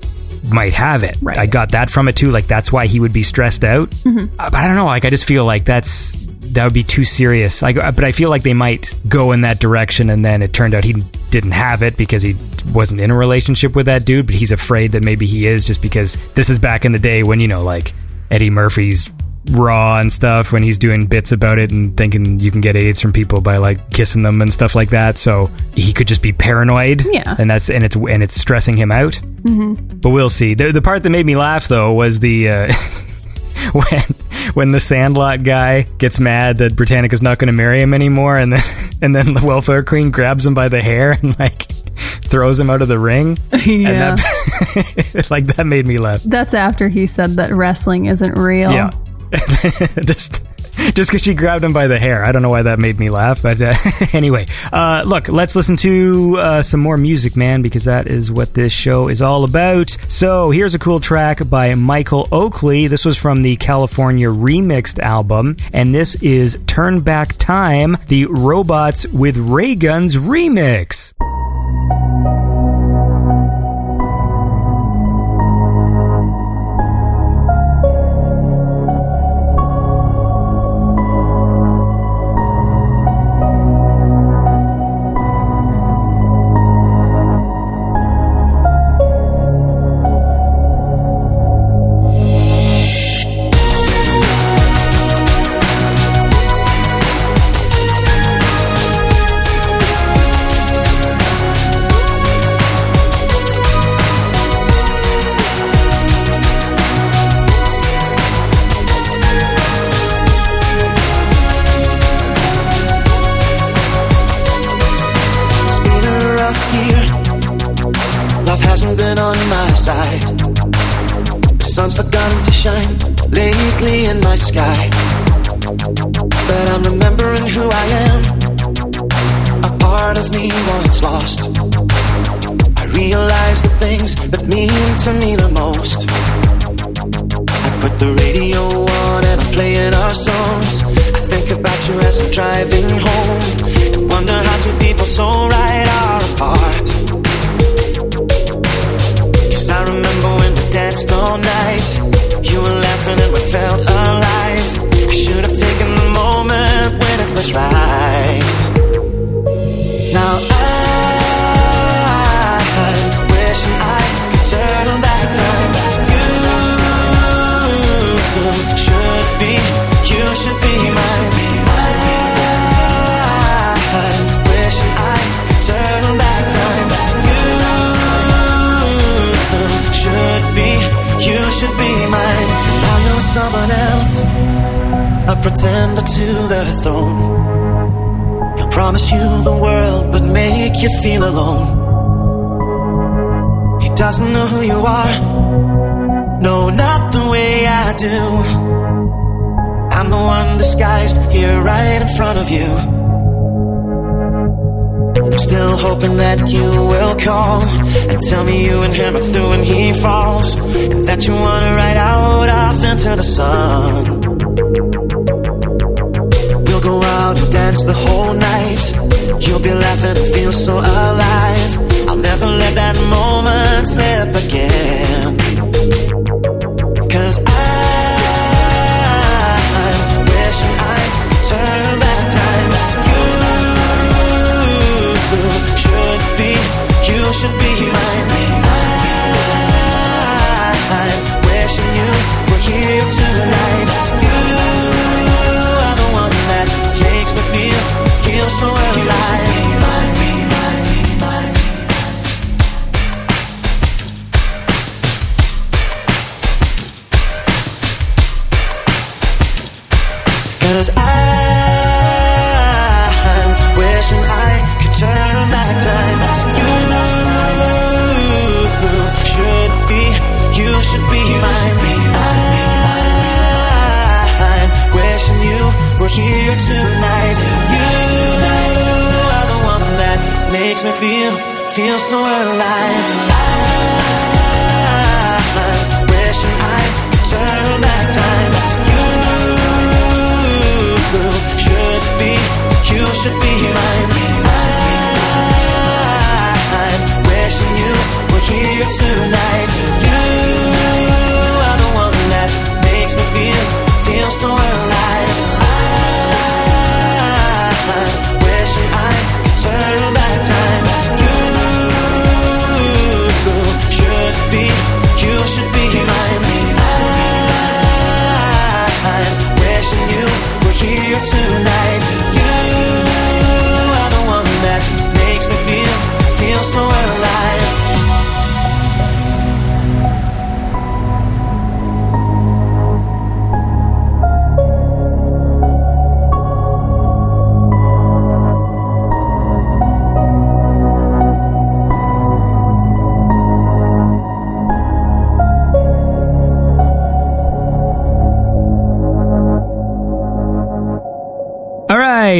might have it. Right. I got that from it too. Like that's why he would be stressed out. Mhm. Uh, but I don't know. Like I just feel like that's that would be too serious. Like, uh, but I feel like they might go in that direction, and then it turned out he didn't have it because he wasn't in a relationship with that dude. But he's afraid that maybe he is, just because this is back in the day when you know, like Eddie Murphy's raw and stuff when he's doing bits about it and thinking you can get AIDS from people by like kissing them and stuff like that. So he could just be paranoid. Yeah. and that's and it's and it's stressing him out. Mm-hmm. But we'll see. The, the part that made me laugh though was the uh, *laughs* *laughs* when when the Sandlot guy gets mad that Britannica's not going to marry him anymore, and then *laughs* and then the welfare queen grabs him by the hair and like throws him out of the ring. Yeah. *laughs* And that, like that made me laugh. That's after he said that wrestling isn't real. Yeah. *laughs* just just because she grabbed him by the hair. I don't know why that made me laugh, but uh, *laughs* anyway, uh, look, let's listen to uh, some more music, man, because that is what this show is all about. So here's a cool track by Michael Oakley. This was from the California Remixed album, and this is Turn Back Time, the Robots with Ray Guns remix. Hasn't been on my side. The sun's forgotten to shine lately in my sky. But I'm remembering who I am. A part of me once lost. I realize the things that mean to me the most. I put the radio on and I'm playing our songs. I think about you as I'm driving home. And wonder how two people so right are apart. And we felt alive. I should have taken the moment when it was right. Now I'm someone else, a pretender to their throne. He'll promise you the world, but make you feel alone. He doesn't know who you are. No, not the way I do. I'm the one disguised here right in front of you. Hoping that you will call and tell me you and him are through and he falls. And that you wanna ride out off into the sun. We'll go out and dance the whole night. You'll be laughing and feel so alive. I'll never let that moment slip again. Should be mine. Wishing you were here tonight. Feel, so alive.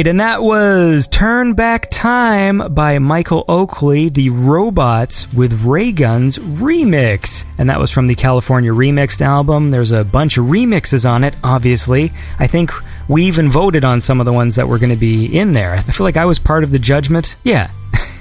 And that was Turn Back Time by Michael Oakley, the Robots with Ray Guns remix. And that was from the California Remixed album. There's a bunch of remixes on it, obviously. I think we even voted on some of the ones that were going to be in there. I feel like I was part of the judgment. Yeah.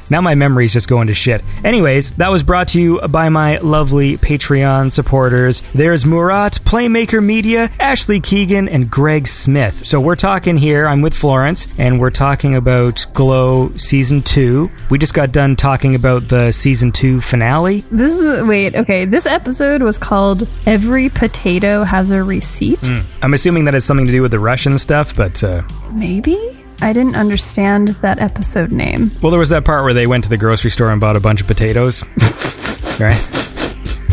Now my memory's just going to shit. Anyways, that was brought to you by my lovely Patreon supporters. There's Murat, Playmaker Media, Ashley Keegan, and Greg Smith. So we're talking here, I'm with Florence, and we're talking about Glow Season 2. We just got done talking about the Season 2 finale. This is wait, okay. This episode was called "Every Potato Has a Receipt." Hmm. I'm assuming that has something to do with the Russian stuff, but uh, Maybe I didn't understand that episode name. well, there was that part where they went to the grocery store and bought a bunch of potatoes. *laughs* right?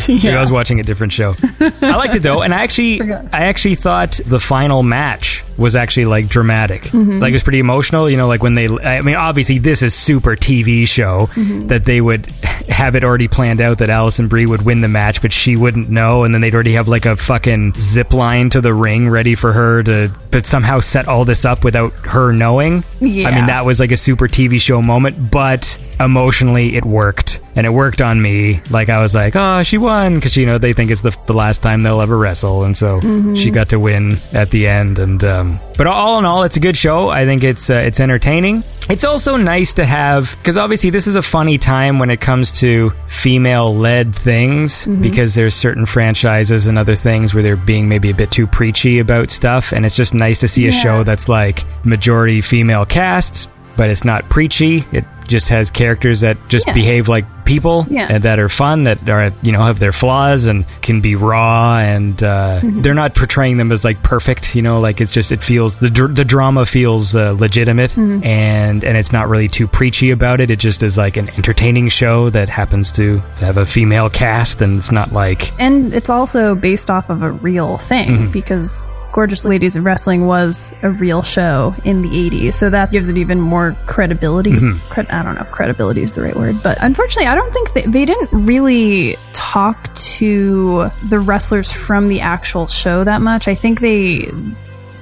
Maybe I was watching a different show. I liked it though, and I actually, I actually thought the final match was actually like dramatic. Mhm. Like it was pretty emotional. You know, like when they. I mean, obviously this is super TV show Mhm. that they would *laughs* have it already planned out that Alison Brie would win the match, but she wouldn't know, and then they'd already have like a fucking zip line to the ring ready for her to, but somehow set all this up without her knowing. Yeah. I mean, that was like a super TV show moment, but emotionally it worked. And it worked on me. Like, I was like, oh, she won. Because, you know, they think it's the, the last time they'll ever wrestle. And so Mhm. she got to win at the end. And, um, but all in all, it's a good show. I think it's, uh, it's entertaining. It's also nice to have, because obviously this is a funny time when it comes to female led things, Mhm. because there's certain franchises and other things where they're being maybe a bit too preachy about stuff. And it's just nice to see a Yeah. show that's like majority female cast, but it's not preachy. It just has characters that just Yeah. behave like people Yeah. and that are fun, that are you know have their flaws and can be raw, and uh, Mhm. they're not portraying them as like perfect. You know, like it's just it feels the dr- the drama feels uh, legitimate, Mhm. and and it's not really too preachy about it. It just is like an entertaining show that happens to have a female cast, and it's not like And it's also based off of a real thing Mhm. because Gorgeous Ladies of Wrestling was a real show in the 80s. So that gives it even more credibility. Mhm. Cred- I don't know if credibility is the right word, but unfortunately, I don't think they, they didn't really talk to the wrestlers from the actual show that much. I think they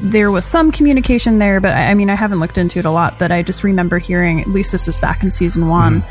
there was some communication there, but I I mean, I haven't looked into it a lot, but I just remember hearing, at least this was back in season one,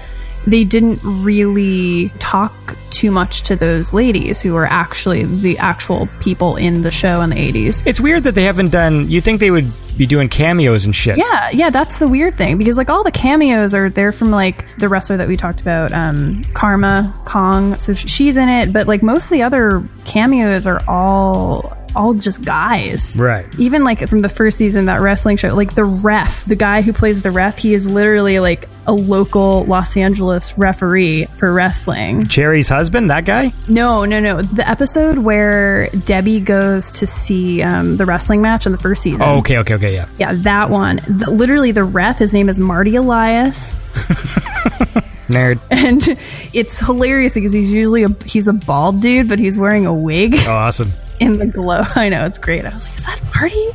they didn't really talk too much to those ladies who were actually the actual people in the show in the 80s. it's weird that they haven't done. You think they would be doing cameos and shit? Yeah, yeah, that's the weird thing because like all the cameos are there from like the wrestler that we talked about, um, Karma Kong. So she's in it, but like most of the other cameos are all all just guys. Right. Even like from the first season, that wrestling show, like the ref, the guy who plays the ref, he is literally like a local Los Angeles referee for wrestling. Cherry's husband, that guy. No, no, no. The episode where Debbie goes to see um, the wrestling match in the first season. Oh, okay, okay, okay, yeah. Yeah, that one. The, literally, the ref, his name is Marty Elias. *laughs* Nerd. And *laughs* it's hilarious because he's usually a he's a bald dude, but he's wearing a wig Oh, awesome. In the glow. *laughs* I know it's great. I was like, is that Marty?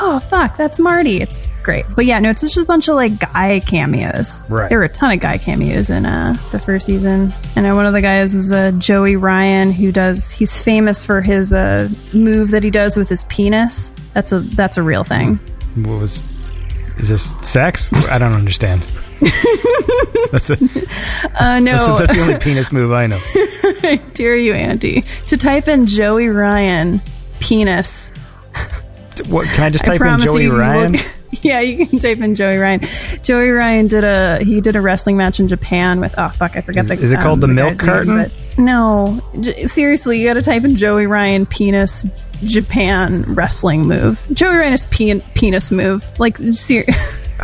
Oh fuck, that's Marty. It's great. But yeah, no, it's just a bunch of like guy cameos. Right. There were a ton of guy cameos in uh, the first season. And uh, one of the guys was uh, Joey Ryan, who does. He's famous for his uh, move that he does with his penis. That's a that's a real thing. What was? Is this sex? I don't understand. *laughs* that's a, Uh, no. that's, that's the only penis move I know. *laughs* I dare you, Andy, to type in Joey Ryan penis. What can I just I type in Joey Ryan? *laughs* yeah, you can type in Joey Ryan. Joey Ryan did a he did a wrestling match in Japan with oh fuck I forget Is- the is it called the milk guy's name, carton? no, J- seriously, you got to type in Joey Ryan penis Japan wrestling move. Joey Ryan's pe- penis move like ser-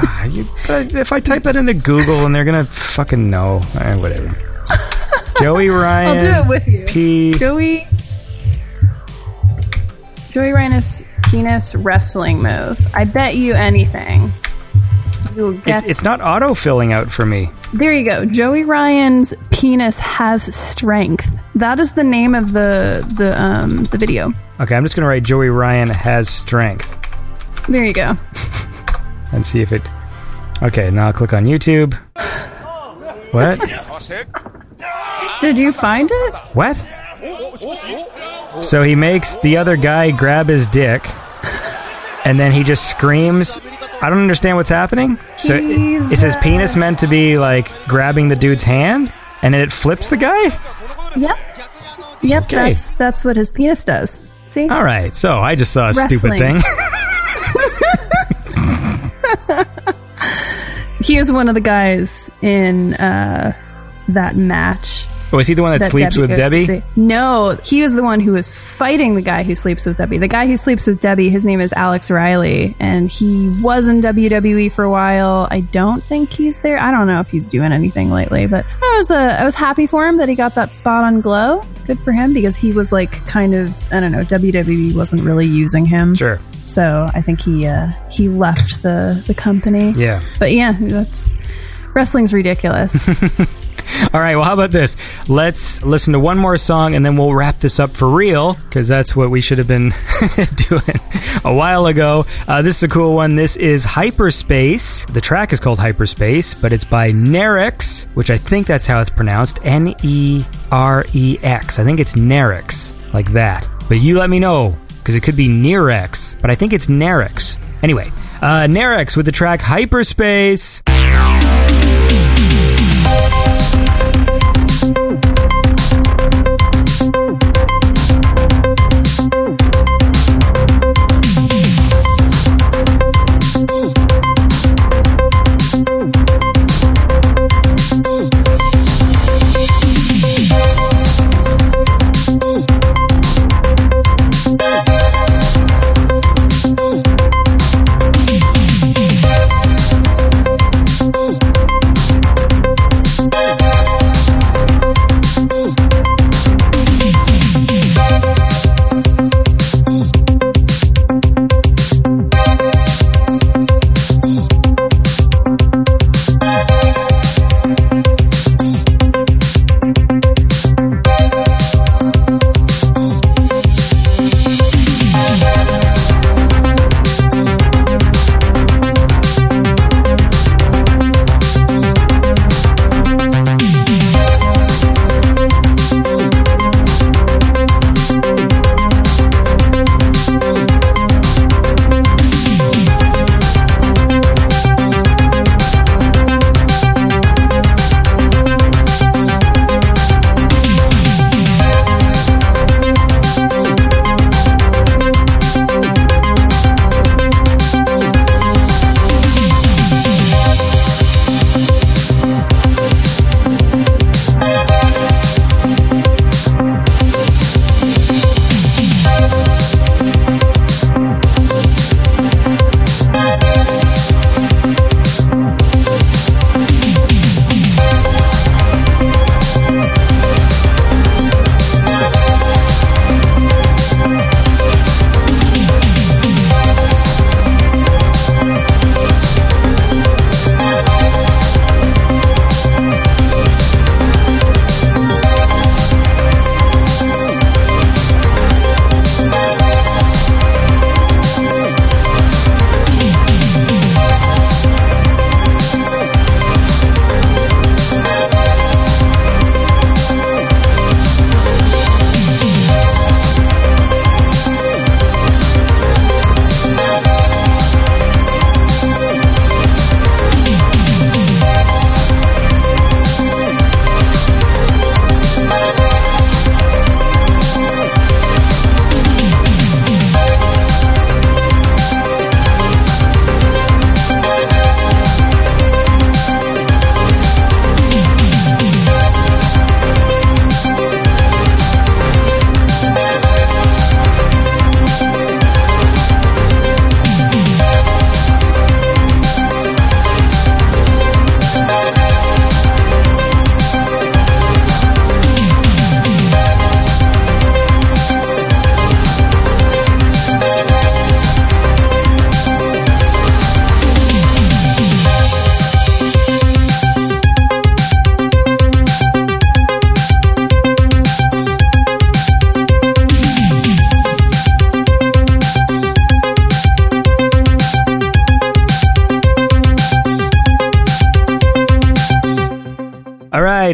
Ah, you, if I type that into Google and they're gonna fucking know, Eh, whatever. *laughs* Joey Ryan. I'll do it with you. P. Joey Joey Ryan's penis wrestling move. I bet you anything. You will get It, it's not auto filling out for me. There you go. Joey Ryan's penis has strength. That is the name of the the um the video. Okay, I'm just gonna write Joey Ryan has strength There you go. *laughs* and see if it. Okay, now I'll click on YouTube. What? Did you find it? What? So he makes the other guy grab his dick, and then he just screams. I don't understand what's happening. So is his penis meant to be like grabbing the dude's hand, and then it flips the guy? Yep. Yep, Okay. that's that's what his penis does. See? All right. So I just saw a stupid thing. *laughs* He is one of the guys in uh that match. Was he the one that, sleeps with Debbie? No, he is the one who is fighting the guy who sleeps with Debbie. The guy who sleeps with Debbie, his name is Alex Riley, and he was in WWE for a while. I don't think he's there. I don't know if he's doing anything lately, but I was uh, I was happy for him that he got that spot on Glow. Good for him because he was like kind of I don't know WWE wasn't really using him. Sure. So I think he uh, he left the the company. Yeah. But yeah, that's wrestling's ridiculous. *laughs* All right, well, how about this? Let's listen to one more song and then we'll wrap this up for real because that's what we should have been *laughs* doing a while ago. Uh, this is a cool one. This is Hyperspace. The track is called Hyperspace, but it's by Nerix, which I think that's how it's pronounced N E R E X. I think it's Nerix, like that. But you let me know because it could be Nerex, but I think it's Nerix. Anyway, uh, Nerix with the track Hyperspace.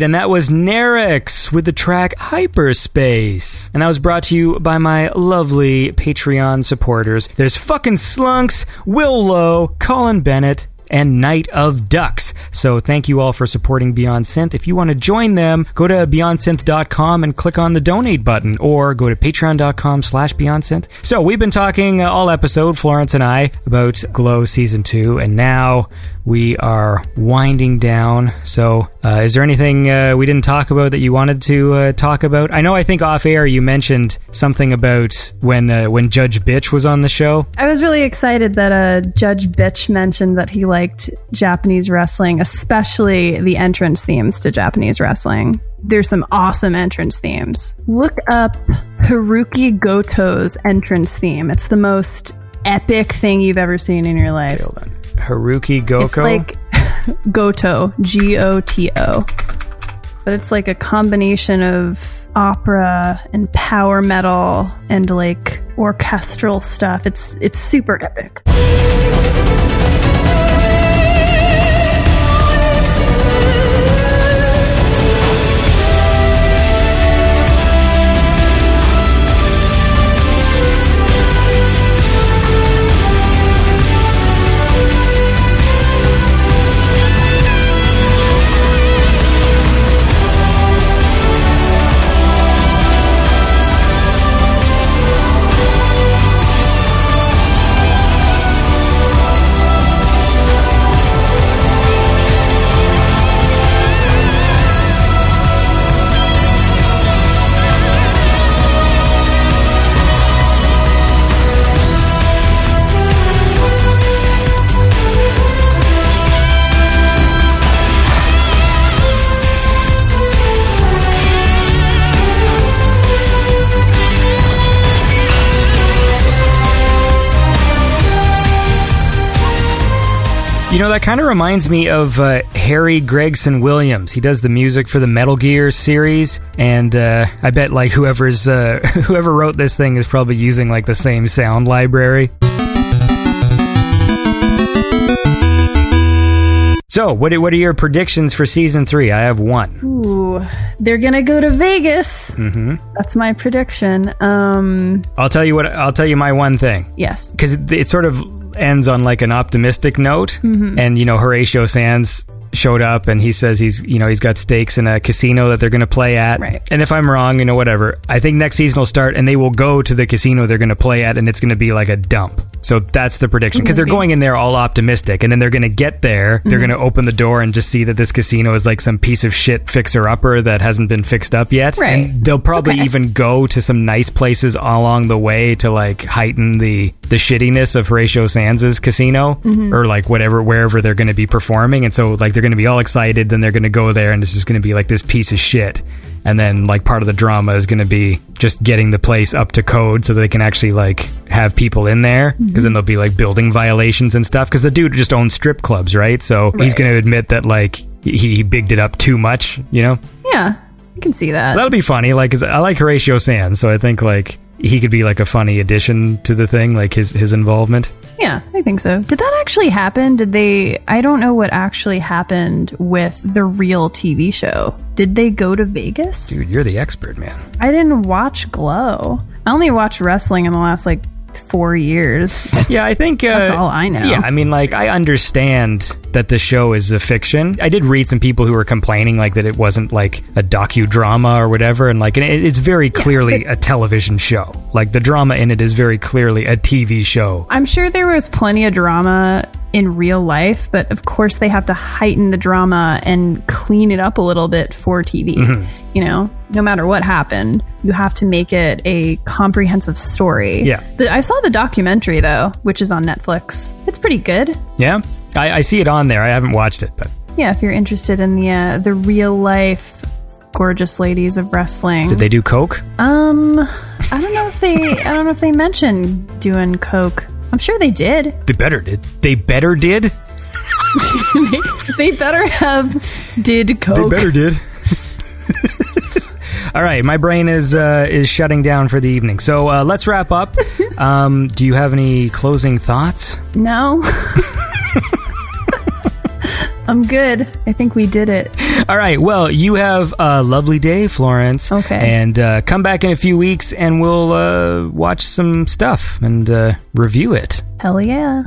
And that was Nerix with the track Hyperspace. And that was brought to you by my lovely Patreon supporters. There's fucking Slunks, Will Lowe, Colin Bennett, and Night of Ducks. So thank you all for supporting Beyond Synth. If you want to join them, go to beyondsynth.com and click on the donate button or go to patreon.com slash beyondsynth. So we've been talking all episode, Florence and I, about Glow Season 2, and now we are winding down. So uh, is there anything uh, we didn't talk about that you wanted to uh, talk about? I know I think off air you mentioned something about when uh, when Judge Bitch was on the show. I was really excited that uh, Judge Bitch mentioned that he liked Japanese wrestling, especially the entrance themes to Japanese wrestling. There's some awesome entrance themes. Look up Hirooki Goto's entrance theme. It's the most epic thing you've ever seen in your life. Hirooki Goko. It's like *laughs* Goto, G O T O. But it's like a combination of opera and power metal and like orchestral stuff. It's it's super epic. You know, that kind of reminds me of uh, Harry Gregson Williams. He does the music for the Metal Gear series, and uh, I bet like whoever's uh, *laughs* whoever wrote this thing is probably using like the same sound library. So, what are, what are your predictions for season three? I have one. Ooh, they're gonna go to Vegas. hmm That's my prediction. Um, I'll tell you what. I'll tell you my one thing. yes. because it, it sort of ends on like an optimistic note Mhm. and you know horatio sanz showed up and he says he's you know he's got stakes in a casino that they're going to play at right. and if i'm wrong you know whatever i think next season will start and they will go to the casino they're going to play at and it's going to be like a dump so that's the prediction because they're going in there all optimistic and then they're going to get there they're Mhm. going to open the door and just see that this casino is like some piece of shit fixer upper that hasn't been fixed up yet Right. and they'll probably Okay. even go to some nice places along the way to like heighten the the shittiness of Horatio Sanz' casino Mhm. or like whatever wherever they're going to be performing and so like they're going to be all excited then they're going to go there and it's just going to be like this piece of shit. And then like part of the drama is going to be just getting the place up to code so that they can actually like have people in there. Mm-hmm. Because then there'll be like building violations and stuff. Because the dude just owns strip clubs right? So he's going to admit that like he, he bigged it up too much you know? Yeah, I can see that. That'll be funny. Like, 'cause I like Horatio Sanz, so I think like he could be like a funny addition to the thing, like his his involvement. Yeah, I think so. Did that actually happen? Did they? I don't know what actually happened with the real TV show. Did they go to Vegas? Dude, you're the expert, man. I didn't watch Glow. I only watched wrestling in the last like four years. Yeah, I think *laughs* uh, that's all I know. Yeah, I mean, like I understand that the show is a fiction. I did read some people who were complaining like that it wasn't like a docudrama or whatever, and like and it, it's very clearly a television show. Like the drama in it is very clearly a TV show. I'm sure there was plenty of drama in real life, but of course they have to heighten the drama and clean it up a little bit for TV. Mhm. You know, no matter what happened, you have to make it a comprehensive story. Yeah. The, I saw the documentary though, which is on Netflix. It's pretty good. Yeah, I, I see it on there. I haven't watched it, but Yeah, if you're interested in the uh, the real life gorgeous ladies of wrestling. did they do coke? Um, I don't know if they. I don't know if they mentioned doing coke. I'm sure they did. They better did. They better did. they, *laughs* they better have did coke. They better did. *laughs* All right, my brain is uh, is shutting down for the evening. So uh, let's wrap up. *laughs* Um, do you have any closing thoughts? No. I'm good. I think we did it. All right. Well, you have a lovely day, Florence. Okay. And uh, come back in a few weeks and we'll uh, watch some stuff and uh, review it. Hell yeah.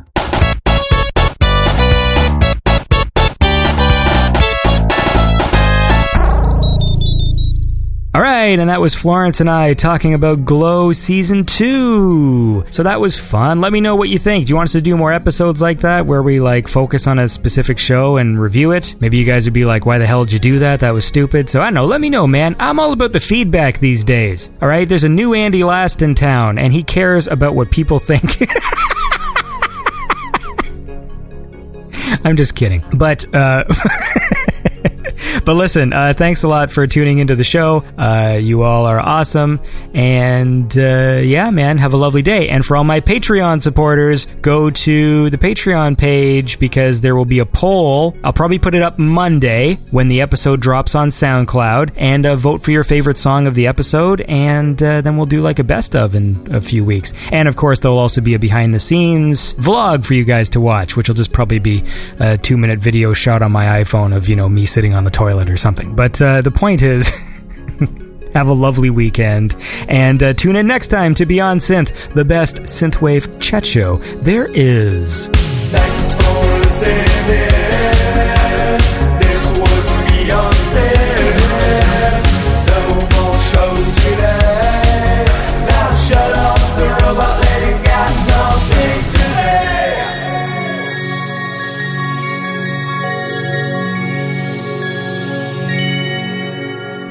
All right, and that was Florence and I talking about Glow Season 2. So that was fun. Let me know what you think. Do you want us to do more episodes like that where we like focus on a specific show and review it? Maybe you guys would be like, why the hell did you do that? That was stupid. So I don't know. Let me know, man. I'm all about the feedback these days. All right, there's a new Andy Last in town, and he cares about what people think. *laughs* I'm just kidding. But, uh,. *laughs* *laughs* But listen, uh, thanks a lot for tuning into the show. Uh, you all are awesome. And uh, yeah, man, have a lovely day. And for all my Patreon supporters, go to the Patreon page because there will be a poll. I'll probably put it up Monday when the episode drops on SoundCloud and uh, vote for your favorite song of the episode. And uh, then we'll do like a best of in a few weeks. And of course, there'll also be a behind the scenes vlog for you guys to watch, which will just probably be a two minute video shot on my iPhone of, you know, me sitting on the toilet or something. But uh, the point is. *laughs* Have a lovely weekend. And uh, tune in next time to Beyond Synth, the best synthwave chat show there is. Thanks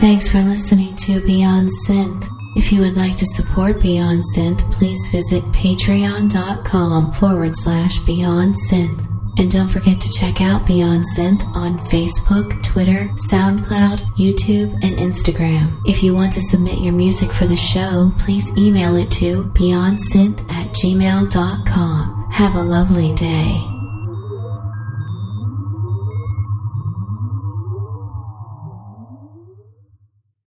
Thanks for listening to Beyond Synth. If you would like to support Beyond Synth, please visit patreon.com forward slash Beyond Synth. And don't forget to check out Beyond Synth on Facebook, Twitter, SoundCloud, YouTube, and Instagram. If you want to submit your music for the show, please email it to beyondsynth at gmail.com. Have a lovely day.